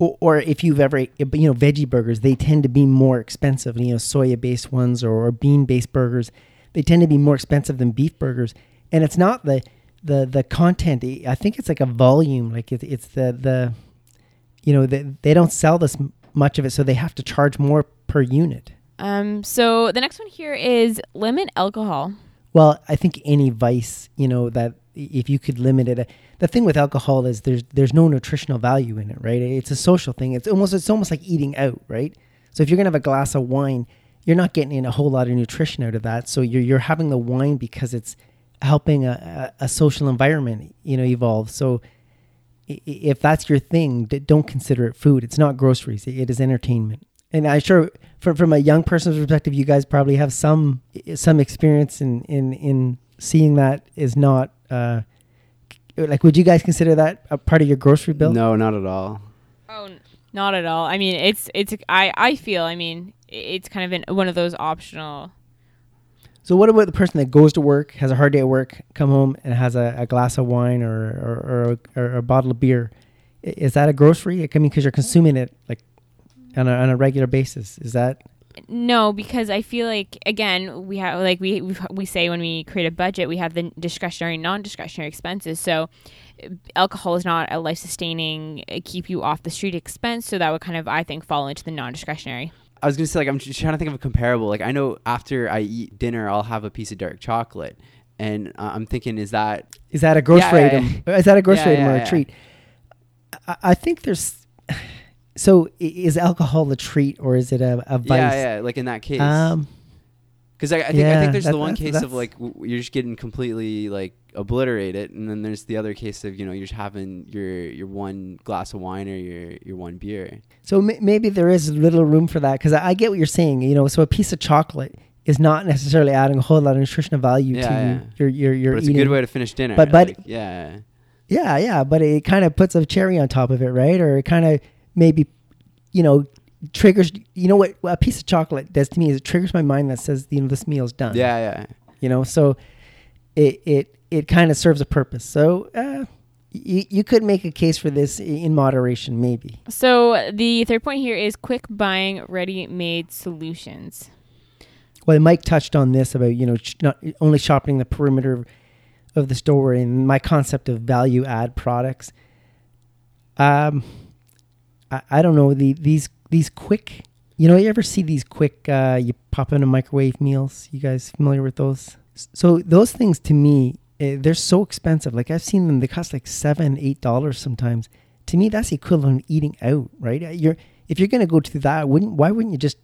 Or, or if you've ever, you know, veggie burgers, they tend to be more expensive. You know, soya based ones or, or bean based burgers, they tend to be more expensive than beef burgers. And it's not the the the content. I think it's like a volume. Like it, it's the the, you know, they, they don't sell this much of it, so they have to charge more per unit. Um, so the next one here is limit alcohol. Well, I think any vice, you know, that if you could limit it, the thing with alcohol is there's there's no nutritional value in it, right? It's a social thing. It's almost it's almost like eating out, right? So if you're gonna have a glass of wine, you're not getting in a whole lot of nutrition out of that. So you're you're having the wine because it's helping a, a, a social environment, you know, evolve. So if that's your thing, don't consider it food. It's not groceries. It- it is entertainment. And I sure, from from a young person's perspective, you guys probably have some some experience in in in seeing that is not uh, like. Would you guys consider that a part of your grocery bill? No, not at all. Oh, n- not at all. I mean, it's it's I I feel. I mean, it's kind of an, one of those optional. So what about the person that goes to work, has a hard day at work, come home and has a, a glass of wine or or, or, or a bottle of beer? Is that a grocery? I mean, because you're consuming it like on a, on a regular basis. Is that No, because I feel like again we have like we we we say when we create a budget we have the discretionary non-discretionary expenses. So uh, alcohol is not a life-sustaining uh, keep you off the street expense. So that would kind of I think fall into the non-discretionary. I was gonna say like I'm just trying to think of a comparable. Like I know after I eat dinner, I'll have a piece of dark chocolate, and uh, I'm thinking, is that is that a grocery Yeah, item? Is that a grocery Yeah, item yeah, or a yeah. treat? I, I think there's. So is alcohol a treat or is it a, a vice? yeah, yeah, like in that case? Um, Because I, I think I think there's that- the one case of like w- you're just getting completely like obliterated, and then there's the other case of you know you're just having your your one glass of wine or your your one beer. So m- maybe there is little room for that because I, I get what you're saying. You know, so a piece of chocolate is not necessarily adding a whole lot of nutritional value Yeah, to yeah. your your your But it's eating. a good way to finish dinner. But- but- like, yeah, yeah, yeah, but it kind of puts a cherry on top of it, right? Or it kind of maybe, you know, triggers. You know what? What a piece of chocolate does to me is it triggers my mind that says, you know, this meal's done. yeah, yeah. You know, so it it it kind of serves a purpose. So. uh you, you could make a case for this in moderation, maybe. So the third point here is quick buying ready-made solutions. Well, Mike touched on this about you know sh- not only shopping the perimeter of the store and my concept of value add products. Um, I, I don't know the these these quick. You know, you ever see these quick? Uh, you pop in a microwave meals. You guys familiar with those? So those things to me, eh, they're so expensive. Like I've seen them; they cost like seven, eight dollars sometimes. To me, that's equivalent to eating out, right? Uh, You're if you're going to go to that, wouldn't why wouldn't you just,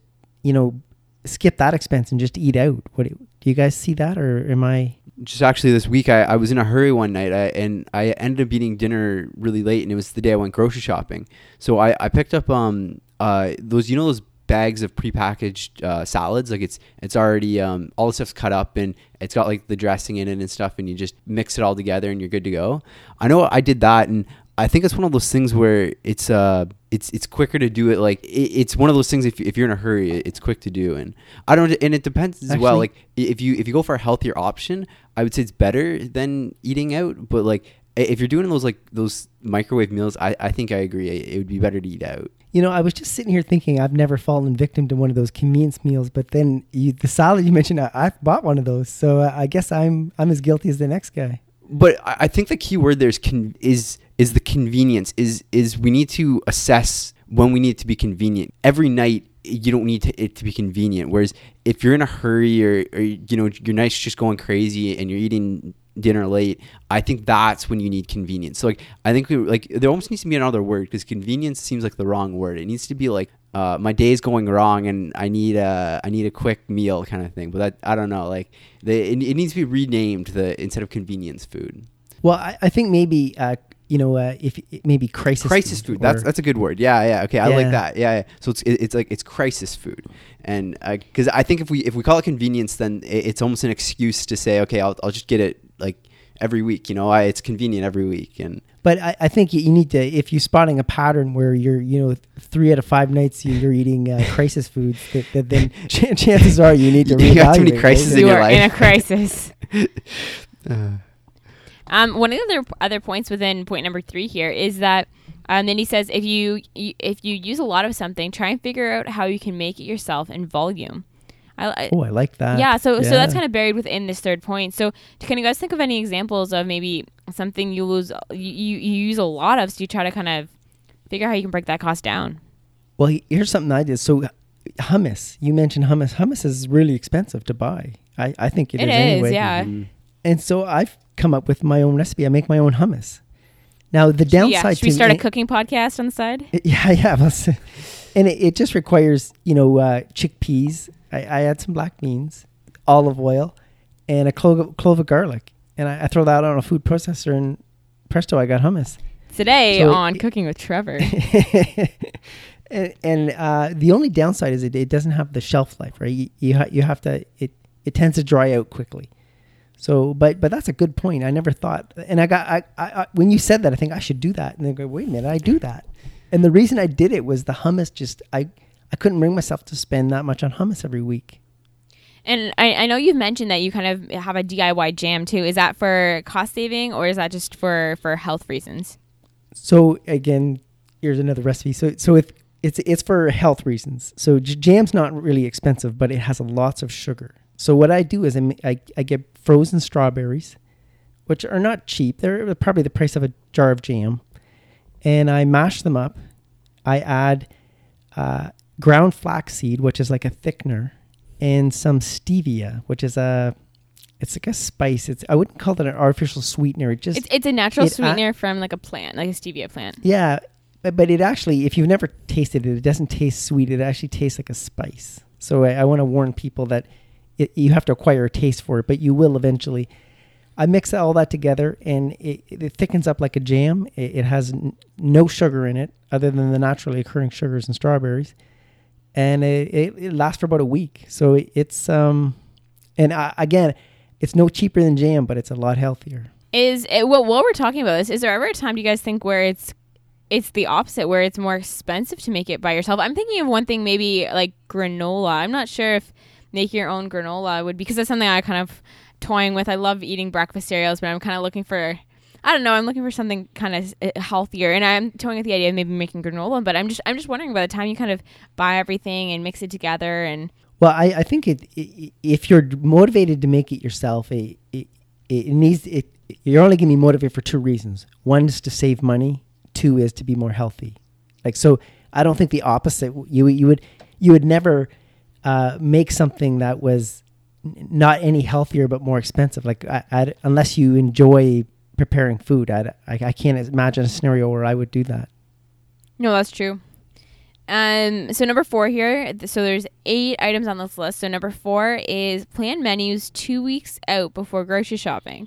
you know, skip that expense and just eat out? What do you guys see that, or am I? Just actually this week I, I was in a hurry one night I, and I ended up eating dinner really late and it was the day I went grocery shopping. So I, I picked up um uh those you know those bags of prepackaged uh, salads like it's it's already um all the stuff's cut up and it's got like the dressing in it and stuff and you just mix it all together and you're good to go. I know I did that and I think it's one of those things where it's uh it's it's quicker to do it like it, it's one of those things if, if you're in a hurry it's quick to do and I don't and it depends as well like if you if you go for a healthier option I would say it's better than eating out but like if you're doing those like those microwave meals I, I think I agree it it would be better to eat out You know, I was just sitting here thinking I've never fallen victim to one of those convenience meals, but then you, the salad you mentioned, I, I've bought one of those, so uh, I guess I'm I'm as guilty as the next guy. but I I think the key word there is con- is is the convenience. Is is we need to assess when we need to be convenient. Every night you don't need to, it to be convenient. Whereas if you're in a hurry or, or you know your night's just going crazy and you're eating dinner late, I think that's when you need convenience. So like I think we, like there almost needs to be another word because convenience seems like the wrong word. It needs to be like uh, my day's going wrong and I need a I need a quick meal kind of thing. But that I don't know like they, it, it needs to be renamed the instead of convenience food. Well, I, I think maybe uh, you know uh, if maybe crisis crisis food. That's that's a good word. Yeah, yeah. Okay, I Yeah. like that. Yeah, yeah. So it's it, it's like it's crisis food, and because I think if we if we call it convenience, then it, it's almost an excuse to say, okay, I'll I'll just get it like every week. You know, I, it's convenient every week, and But I, I think you- you need to if you're spotting a pattern where you're you know three out of five nights you- you're eating uh, crisis foods, that, that then ch- chances are you need to You got too many reevaluate, right? crises in you your are in a crisis. uh, Um, one of the other other points within point number three here is that, um, then he says if you you- if you use a lot of something, try and figure out how you can make it yourself in volume. I, I Oh, I like that. yeah, so so that's kind of buried within this third point. So can you guys think of any examples of maybe something you lose you, you, you use a lot of, so you try to kind of figure out how you can break that cost down. Well, here's something I did. So hummus, you mentioned hummus. Hummus is really expensive to buy. I, I think it It is is, anyway. yeah. mhm. And so I've come up with my own recipe. I make my own hummus. Now the downside yeah, should we start a cooking podcast on the side? Yeah, yeah. well, and it, it just requires, you know, uh, chickpeas. I, I add some black beans, olive oil, and a clove, clove of garlic. and I, I throw that on a food processor, and presto, I got hummus. Today So on it- Cooking with Trevor. and and uh, the only downside is it, it doesn't have the shelf life, right? You you, ha- you have to it it tends to dry out quickly. So, but but that's a good point. I never thought, and I got I, I, when you said that, I think I should do that. And I go, wait a minute, I do that. And the reason I did it was the hummus. Just I I couldn't bring myself to spend that much on hummus every week. and I, I know you've mentioned that you kind of have a DIY jam too. Is that for cost saving or is that just for for health reasons? So again, here's another recipe. So so if it's it's for health reasons. So j- jam's not really expensive, but it has lots of sugar. So what I do is I, I, I get frozen strawberries, which are not cheap. They're probably the price of a jar of jam, and I mash them up. I add uh, ground flaxseed, which is like a thickener, and some stevia, which is a it's like a spice. It's I wouldn't call it an artificial sweetener. It just It's it's a natural it a- sweetener from like a plant, like a stevia plant. yeah, but, but it actually, if you've never tasted it, it doesn't taste sweet. It actually tastes like a spice. So I, I want to warn people that it, you have to acquire a taste for it, but you will eventually. I mix all that together and it, it thickens up like a jam. It, it has n- no sugar in it other than the naturally occurring sugars and strawberries. And it, it, lasts for about a week. So it, it's, um, and I, again, it's no cheaper than jam, but it's a lot healthier. Is it, well, while we're talking about this, is there ever a time do you guys think where it's it's the opposite, where it's more expensive to make it by yourself? I'm thinking of one thing, maybe like granola. I'm not sure if making your own granola would because that's something I kind of toying with. I love eating breakfast cereals, but I'm kind of looking for. I don't know. I'm looking for something kind of uh, healthier, and I'm toying with the idea of maybe making granola. But I'm just, I'm just wondering by the time you kind of buy everything and mix it together, and Well, I, I think it, i if you're motivated to make it yourself, it, it, it needs it. You're only going to be motivated for two reasons. One is to save money. Two is to be more healthy. Like so, I don't think the opposite. You you would you would never uh, make something that was not any healthier but more expensive. Like I, I'd, unless you enjoy preparing food, I I can't imagine a scenario where I would do that. No, that's true. Um, so number four here. So there's eight items on this list. So number four is plan menus two weeks out before grocery shopping.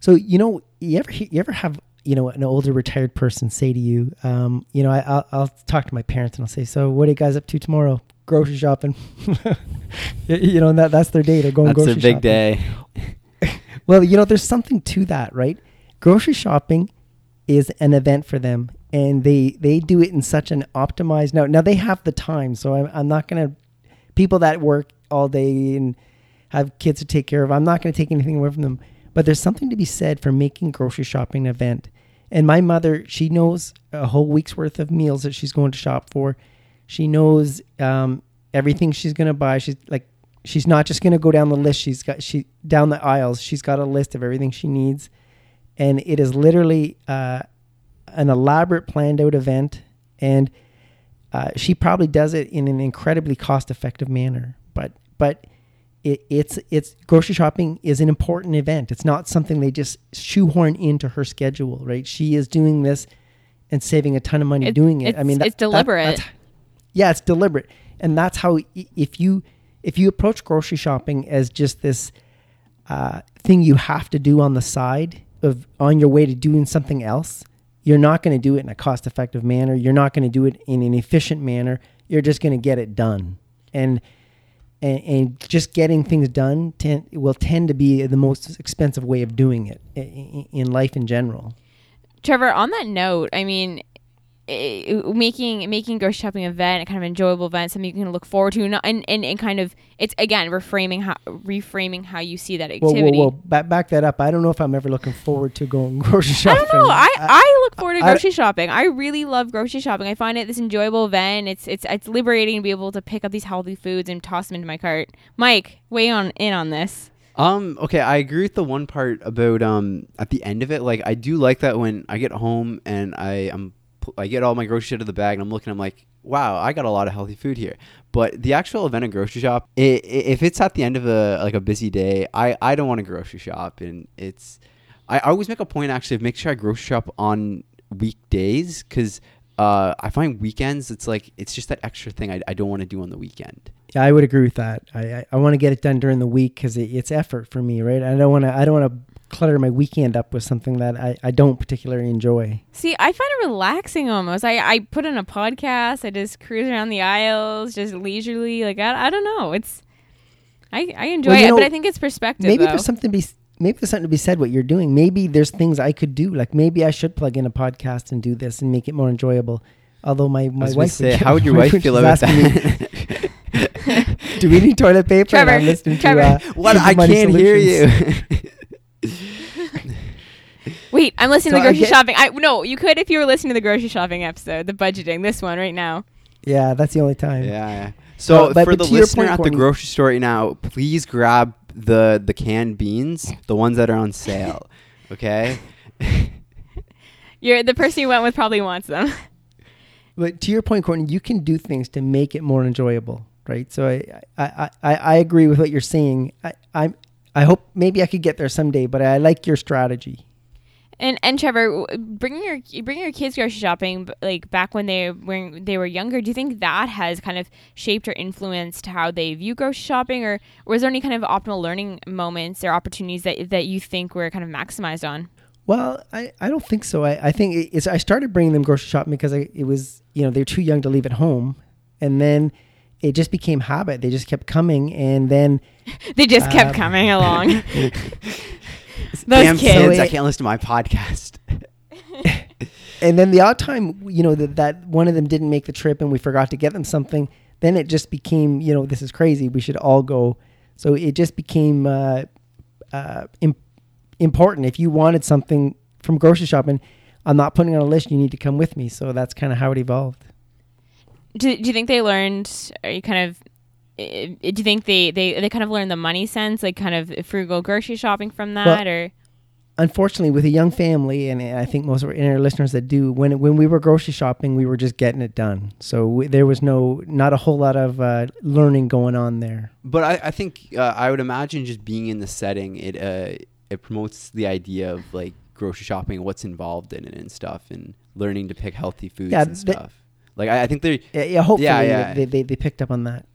So you know, you ever you ever have you know an older retired person say to you, um, you know, I, I'll, I'll talk to my parents and I'll say, so what are you guys up to tomorrow? Grocery shopping. You know, and that that's their day. They're going That's grocery a big shopping. day. Well, you know, there's something to that, right? Grocery shopping is an event for them, and they they do it in such an optimized. Now, now they have the time, so I'm I'm not gonna people that work all day and have kids to take care of. I'm not gonna take anything away from them, but there's something to be said for making grocery shopping an event. And my mother, she knows a whole week's worth of meals that she's going to shop for. She knows um, everything she's gonna buy. She's like she's not just going to go down the list. She's got she down the aisles. She's got a list of everything she needs. And it is literally uh, an elaborate planned out event. And uh, she probably does it in an incredibly cost effective manner. But but it, it's it's grocery shopping is an important event. It's not something they just shoehorn into her schedule right? She is doing this and saving a ton of money It- doing it. I it's- mean it's deliberate. Yeah it's deliberate. And that's how if you if you approach grocery shopping as just this uh, thing you have to do on the side of on your way to doing something else you're not going to do it in a cost effective manner. You're not going to do it in an efficient manner. You're just going to get it done. And and, and just getting things done ten, will tend to be the most expensive way of doing it i- i- in life in general. Trevor, on that note, I mean, eh, making making grocery shopping event a kind of enjoyable event, something you can look forward to, and and, and, and kind of it's again reframing how reframing how you see that activity. whoa, whoa! Back, back that up. I don't know if I'm ever looking forward to going grocery shopping. I don't know. I, I look forward to I- grocery shopping. I really love grocery shopping. I find it this enjoyable event. It's it's it's liberating to be able to pick up these healthy foods and toss them into my cart. Mike, weigh on in on this. Um. Okay, I agree with the one part about um at the end of it. Like, I do like that when I get home and I am I get all my grocery shit of the bag and I'm looking. I'm like, wow, I got a lot of healthy food here. But the actual event of grocery shop, i i if it's at the end of a like a busy day, I I don't want to grocery shop, and it's I always make a point actually of make sure I grocery shop on weekdays because. Uh, I find weekends it's like it's just that extra thing I, I don't want to do on the weekend. Yeah, I would agree with that. I I, I want to get it done during the week because it, it's effort for me, right? I don't want to I don't want to clutter my weekend up with something that I, I don't particularly enjoy. See, I find it relaxing almost. I, I put in a podcast. I just cruise around the aisles, just leisurely. Like I, I don't know. It's I, I enjoy Well, you it, but I think it's perspective. maybe though. there's something to be maybe there's something to be said what you're doing. Maybe there's things I could do. Like maybe I should plug in a podcast and do this and make it more enjoyable. Although my, my wife say, get how would your annoyed wife feel about asking me, that? do we need toilet paper? Trevor, I'm listening Trevor. to uh, what? I can't hear you. Wait, I'm listening So to the I grocery get- shopping. I no, you could if you were listening to the grocery shopping episode, the budgeting, this one right now. Yeah, that's the only time. Yeah, yeah. So Uh, but- for but the to listener point, at the grocery store right now, please grab the the canned beans, the ones that are on sale. Okay. You're the person you went with probably wants them. But to your point, Courtney, you can do things to make it more enjoyable, right? So I I, I, I agree with what you're saying. I, I I hope maybe I could get there someday, but I like your strategy. And and Trevor, bringing your bringing your kids grocery shopping, like back when they when they were younger, do you think that has kind of shaped or influenced how they view grocery shopping, or was there any kind of optimal learning moments or opportunities that that you think were kind of maximized on? Well, I, I don't think so. I, I think it- it's I started bringing them grocery shopping because I, it was you know they're too young to leave at home, and then it just became habit. They just kept coming, and then They just kept Um, coming along. Those Damn kids. kids, I can't listen to my podcast. and then the odd time you know that that one of them didn't make the trip and we forgot to get them something, then it just became you know this is crazy. We should all go. So it just became uh, uh, im- important. If you wanted something from grocery shopping, I'm not putting on a list. You need to come with me. So that's kind of how it evolved. do, do you think they learned? Are you kind of? Uh, Do you think they, they, they kind of learned the money sense, like kind of frugal grocery shopping from that, or unfortunately, with a young family, and I think most of our inner listeners that do, when when we were grocery shopping, we were just getting it done. So we, there was no, not a whole lot of uh, learning going on there. But I, I think uh, I would imagine just being in the setting, it uh, it promotes the idea of like grocery shopping, what's involved in it and stuff, and learning to pick healthy foods Yeah, and the- stuff. Like I, I think they Yeah, yeah hopefully Yeah, yeah. They, they they picked up on that.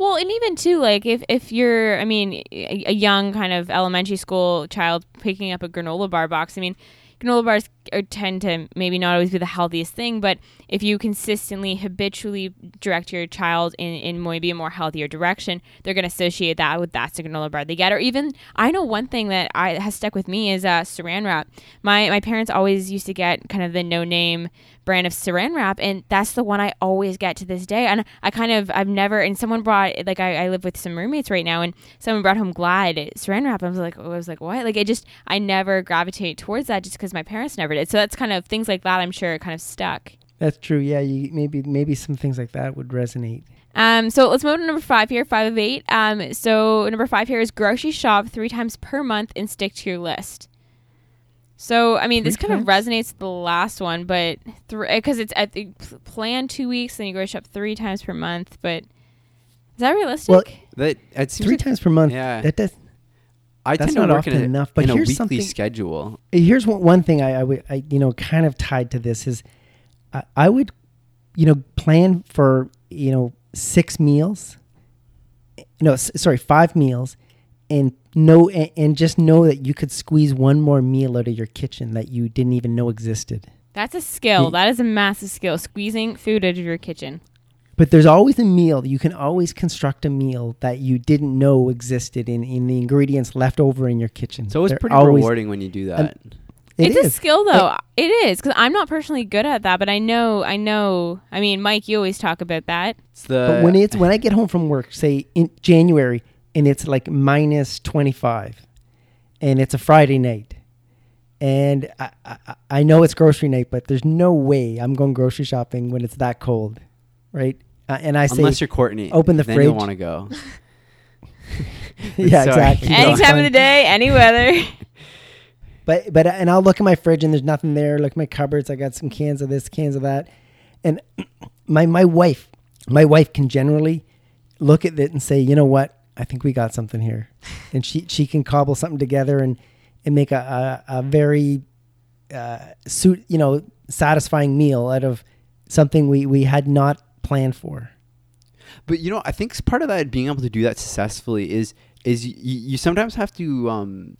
Well, and even too, like if if you're, I mean, a, young kind of elementary school child picking up a granola bar box, I mean, granola bars are, tend to maybe not always be the healthiest thing, but if you consistently, habitually direct your child in, in maybe a more healthier direction, they're going to associate that with that's a granola bar they get. Or even, I know one thing that I has stuck with me is uh, saran wrap. My my parents always used to get kind of the no name brand of saran wrap and that's the one I always get to this day and I kind of I've never and someone brought like I, I live with some roommates right now and someone brought home Glide saran wrap I was like I was like what like I just I never gravitate towards that just because my parents never did so that's kind of things like that I'm sure kind of stuck That's true. Yeah, you, maybe maybe some things like that would resonate. um, so let's move to number five here, five of eight. Um, so number five here is grocery shop three times per month and stick to your list. So I mean, this Three kind of resonates with the last one, but because eh, it's at the plan two weeks, then you grocery shop three times per month. But is that realistic? Well, that it seems Three like times per month. Yeah. That does. I that's tend to not work in often a, enough, but in a here's weekly something- schedule. Here's one, one thing I, I would I, you know kind of tied to this is I, I would you know plan for you know six meals. Eh, no, s- sorry, five meals, and know and, and just know that you could squeeze one more meal out of your kitchen that you didn't even know existed. That's a skill. Ye- That is a massive skill. Squeezing food out of your kitchen. But there's always a meal. You can always construct a meal that you didn't know existed in, in the ingredients left over in your kitchen. So it's pretty always- rewarding when you do that. It it's a skill though. it is because I'm not personally good at that, but I know. I know. I mean, Mike, you always talk about that. it's the But when it's when I get home from work, say in January, and it's like minus twenty five, and it's a Friday night, and I, I I know it's grocery night, but there's no way I'm going grocery shopping when it's that cold, right? Uh, and I say, unless you're Courtney, open the then you'll want to go. yeah, Sorry. exactly. Any time of the day, any weather. But but and I'll look in my fridge and there's nothing there. Look at my cupboards. I got some cans of this, cans of that, and my my wife, my wife can generally look at it and say, you know what, I think we got something here, and she she can cobble something together and and make a a, a very uh, suit you know satisfying meal out of something we we had not planned for. But you know, I think part of that being able to do that successfully is is you, you sometimes have to um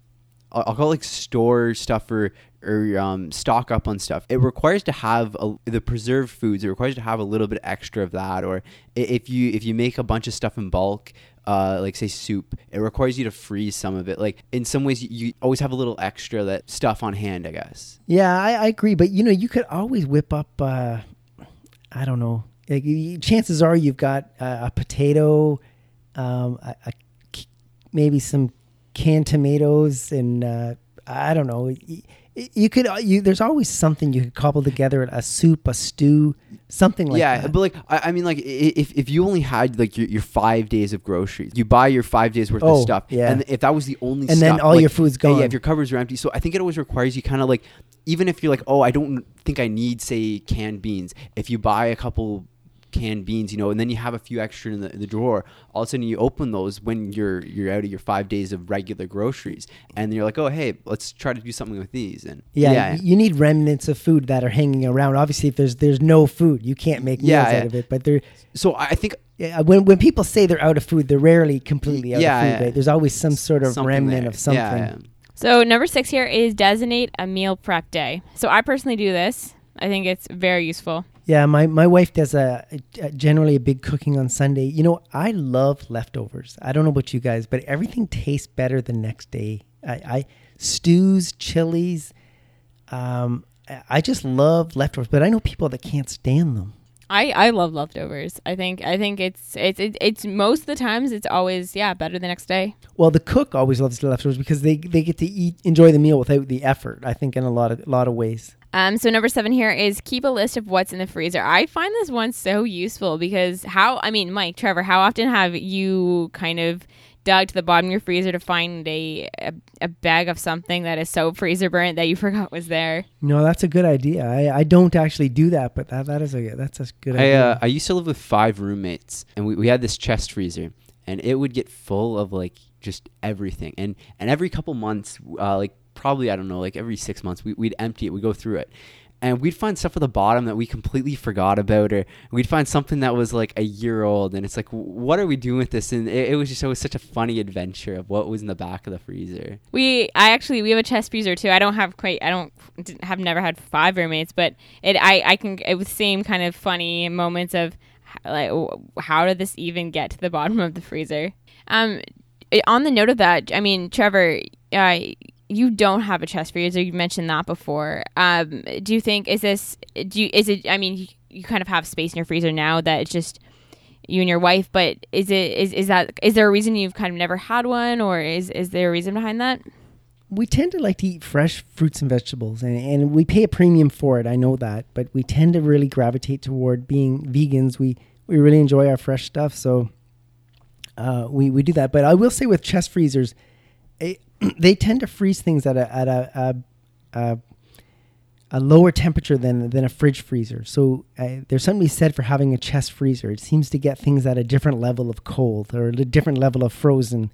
I'll, call it like store stuff or or um, stock up on stuff. It requires to have a, the preserved foods. It requires to have a little bit extra of that. Or if you if you make a bunch of stuff in bulk, uh, like say soup, it requires you to freeze some of it. Like in some ways, you, always have a little extra that stuff on hand. I guess. Yeah, I, I agree. But you know, you could always whip up. Uh, I don't know. Like, chances are you've got uh, a potato, um, a, a maybe some canned tomatoes, and uh, I don't know. You, could. uh, You, there's always something you could cobble together: a soup, a stew, something like yeah, that. Yeah but like I, I mean, like if if you only had like your, your five days of groceries, you buy your five days worth Oh, of stuff, yeah. and if that was the only, And then all like, your food's yeah, Yeah, if your cupboards are empty, so I think it always requires you kind of like, even if you're like, oh, I don't think I need say canned beans. If you buy a couple canned beans, you know, and then you have a few extra in the, in the drawer, all of a sudden you open those when you're you're out of your five days of regular groceries, and you're like, oh, hey, let's try to do something with these, and yeah, y- you need remnants of food that are hanging around. Obviously, if there's there's no food, you can't make meals Yeah, out yeah. of it. But there, so I I think Yeah, uh, when when people say they're out of food, they're rarely completely out Yeah, of food. yeah. Right? There's always some sort of something remnant there. of something. Yeah, yeah. So number six here is designate a meal prep day. So I personally do this. I think it's very useful. Yeah, my, my wife does a, a generally a big cooking on Sunday. You know, I love leftovers. I don't know about you guys, but everything tastes better the next day. I, I stews, chilies. Um, I- just love leftovers, but I know people that can't stand them. I, I love leftovers. I think I think it's it's it, it's most of the times it's always yeah better the next day. Well, the cook always loves the leftovers because they, they get to eat enjoy the meal without the effort. I think in a lot of lot of ways. Um, so number seven here is keep a list of what's in the freezer. I find this one so useful because how I mean, Mike, Trevor, how often have you kind of dug to the bottom of your freezer to find a a, a bag of something that is so freezer burnt that you forgot was there? No, that's a good idea. I, I don't actually do that, but that, that is a that's a good I idea. uh, I used to live with five roommates, and we, we had this chest freezer, and it would get full of like just everything, and and every couple months, uh, like probably I don't know, like every six months, we, we'd empty it, we'd go through it. And we'd find stuff at the bottom that we completely forgot about, or we'd find something that was like a year old, and it's like, what are we doing with this? And it, it was just it was such a funny adventure of what was in the back of the freezer. We I actually we have a chest freezer too. I don't have quite I don't have never had five roommates, but it I I can it was same kind of funny moments of like how did this even get to the bottom of the freezer? Um, on the note of that, I mean, Trevor, uh, you don't have a chest freezer. You mentioned that before. Um, do you think is this do you is it? I mean, you, you kind of have space in your freezer now that it's just you and your wife, but is it is is that is there a reason you've kind of never had one, or is is there a reason behind that? we tend to like to eat fresh fruits and vegetables and, and we pay a premium for it i know that but we tend to really gravitate toward being vegans we we really enjoy our fresh stuff so uh, we, we do that but i will say with chest freezers they tend to freeze things at a at a, a, a, a lower temperature than than a fridge freezer so uh, there's something to be said for having a chest freezer it seems to get things at a different level of cold or a different level of frozen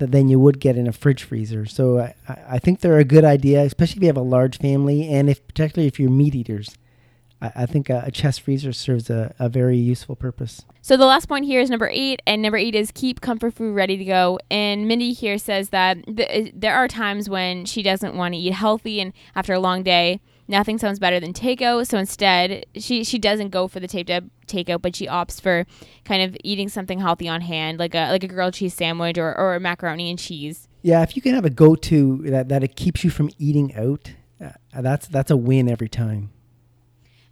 that than you would get in a fridge freezer. So I, I think they're a good idea, especially if you have a large family and if particularly if you're meat eaters. I, I think a, a chest freezer serves a, a very useful purpose. So the last point here is number eight, and number eight is keep comfort food ready to go. And Mindy here says that th- there are times when she doesn't want to eat healthy, and after a long day, nothing sounds better than takeout. So instead, she she doesn't go for the taped up takeout, but she opts for kind of eating something healthy on hand, like a like a grilled cheese sandwich or or a macaroni and cheese. Yeah, if you can have a go-to that, that it keeps you from eating out, uh, that's that's a win every time.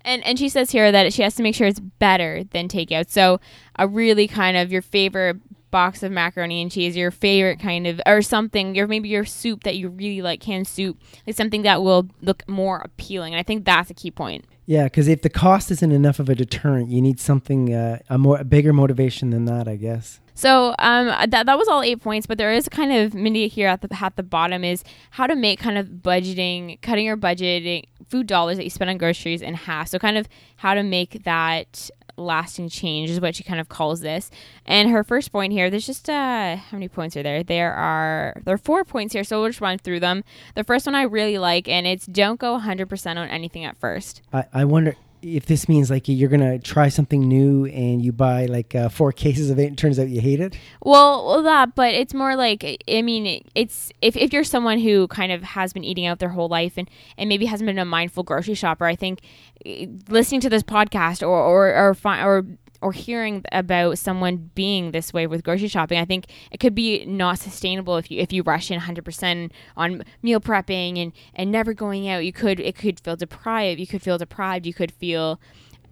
And and she says here that she has to make sure it's better than takeout. So a really kind of your favorite box of macaroni and cheese, your favorite kind of or something, your maybe your soup that you really like, canned soup, is something that will look more appealing. And I think that's a key point. Yeah, because if the cost isn't enough of a deterrent, you need something uh, a more a bigger motivation than that, I guess. So um, that that was all eight points, but there is kind of Mindy here at the at the bottom is how to make kind of budgeting, cutting your budgeting food dollars that you spend on groceries in half. So kind of how to make that lasting change is what she kind of calls this. And her first point here, there's just uh how many points are there? There are there are four points here, so we'll just run through them. The first one I really like, and it's don't go 100% on anything at first. I, I wonder if this means like you're gonna try something new and you buy like uh, four cases of it, and turns out you hate it. Well, well, that, but it's more like I mean, it's if, if you're someone who kind of has been eating out their whole life and and maybe hasn't been a mindful grocery shopper, I think eh, listening to this podcast or or or, fi- or or hearing about someone being this way with grocery shopping, I think it could be not sustainable if you if you rush in 100% on meal prepping and and never going out. You could it could feel deprived. You could feel deprived. You could feel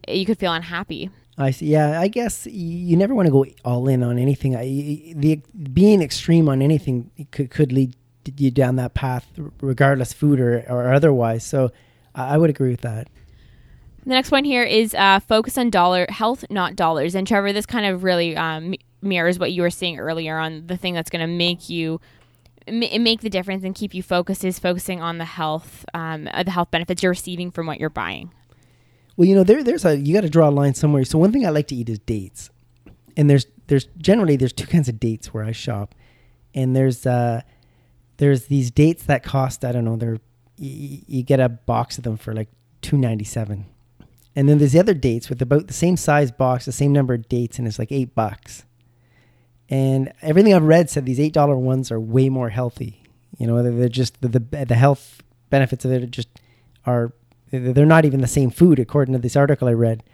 you could feel unhappy. I see. Yeah, I guess you never want to go all in on anything. I, the being extreme on anything could could lead you down that path, regardless food or, or otherwise. So I would agree with that. The next one here is uh, focus on dollar health, not dollars. And Trevor, this kind of really um, mirrors what you were saying earlier on the thing that's going to make you ma- make the difference and keep you focused is focusing on the health, um, uh, the health benefits you're receiving from what you're buying. Well, you know, there, there's a you got to draw a line somewhere. So one thing I like to eat is dates, and there's there's generally there's two kinds of dates where I shop, and there's uh there's these dates that cost I don't know they're you, you get a box of them for like two ninety seven, and then there's the other dates with about the same size box, the same number of dates, and it's like eight bucks. And everything I've read said these eight dollar ones are way more healthy. You know, they're, just the, the the health benefits of it are just are they're not even the same food according to this article I read.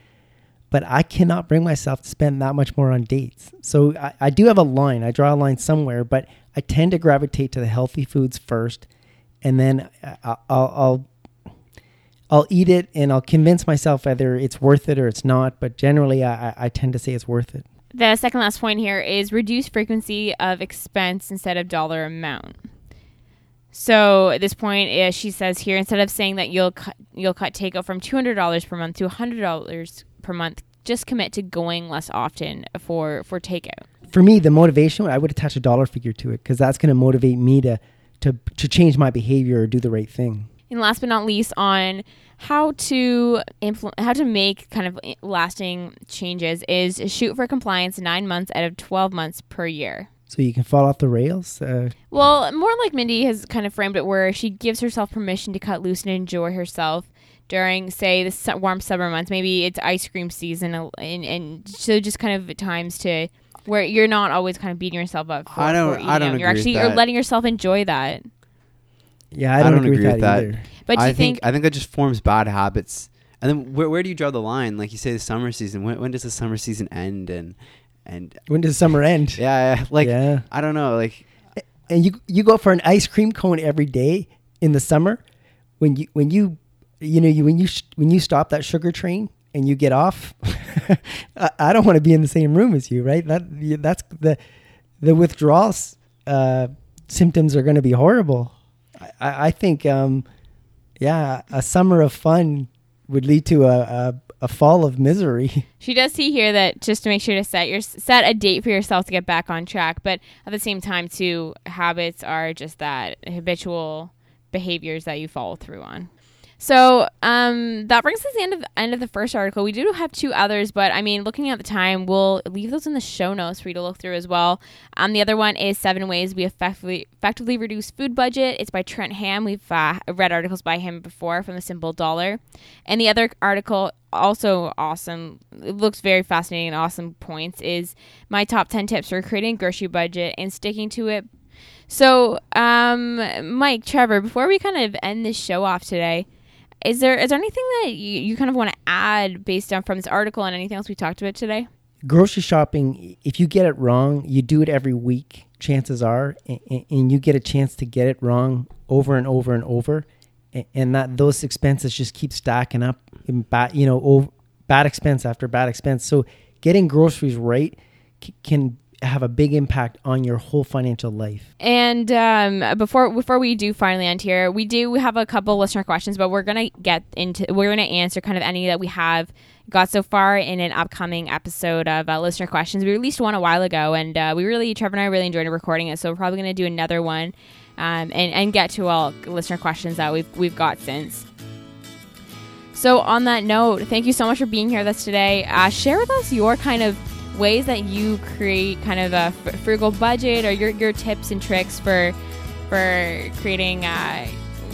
But I cannot bring myself to spend that much more on dates. So I, I do have a line. I draw a line somewhere, but I tend to gravitate to the healthy foods first, and then I'll I'll I'll eat it and I'll convince myself whether it's worth it or it's not. But generally, I, I- tend to say it's worth it. The second last point here is reduce frequency of expense instead of dollar amount. So at this point, she says here instead of saying that you'll cut you'll cut takeout from two hundred dollars per month to hundred dollars per month, just commit to going less often for for takeout. For me, the motivation I would attach a dollar figure to it because that's going to motivate me to to to change my behavior or do the right thing. And last but not least, on how to implement, how to make kind of lasting changes is shoot for compliance nine months out of twelve months per year. So you can fall off the rails. Uh, Well, more like Mindy has kind of framed it, where she gives herself permission to cut loose and enjoy herself during, say, the su- warm summer months. Maybe it's ice cream season, and, and so just kind of times to where you're not always kind of beating yourself up. For, I don't- For eating I don't out. You're agree with actually you're letting yourself enjoy that. Yeah, I don't, agree, with that, that. either. But do I you think, think? I think that just forms bad habits. And then where, where do you draw the line? Like you say, the summer season. When, when does the summer season end? And and When does summer end? yeah, yeah, like yeah. I don't know. Like and you you go for an ice cream cone every day in the summer when you when you you know you when you sh- when you stop that sugar train and you get off I, I don't want to be in the same room as you right that that's the the withdrawal s- uh, symptoms are going to be horrible I, I think um yeah a summer of fun would lead to a a, a fall of misery She does see here that just to make sure to set your set a date for yourself to get back on track, but at the same time, too, habits are just that habitual behaviors that you follow through on. So um, that brings us to the end of end of the first article. We do have two others, but I mean, looking at the time, we'll leave those in the show notes for you to look through as well. Um, the other one is seven ways we effectively effectively reduce food budget. It's by Trent Hamm. We've uh, read articles by him before from the Simple Dollar, and the other article also awesome. It looks very fascinating and awesome points. Is my top ten tips for creating a grocery budget and sticking to it. So, um, Mike, Trevor, before we kind of end this show off today, is there is there anything that you, you kind of want to add based on from this article and anything else we talked about today? grocery shopping if you get it wrong you do it every week chances are and, and you get a chance to get it wrong over and over and over and that those expenses just keep stacking up in bad you know over, bad expense after bad expense so getting groceries right can have a big impact on your whole financial life And um, before before we do finally end here, we do have a couple listener questions, but we're gonna get into we're gonna answer kind of any that we have got so far in an upcoming episode of uh, listener questions. We released one a while ago, and uh, we really Trevor and I really enjoyed recording it, so we're probably gonna do another one um, and and get to all listener questions that we've we've got since. So on that note, thank you so much for being here with us today. Uh, share with us your kind of ways that you create kind of a frugal budget or your, your tips and tricks for for creating uh,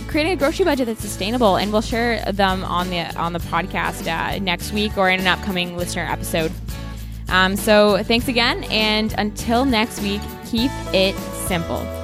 creating a grocery budget that's sustainable, and we'll share them on the on the podcast uh, next week or in an upcoming listener episode. Um, so thanks again, and until next week, keep it simple.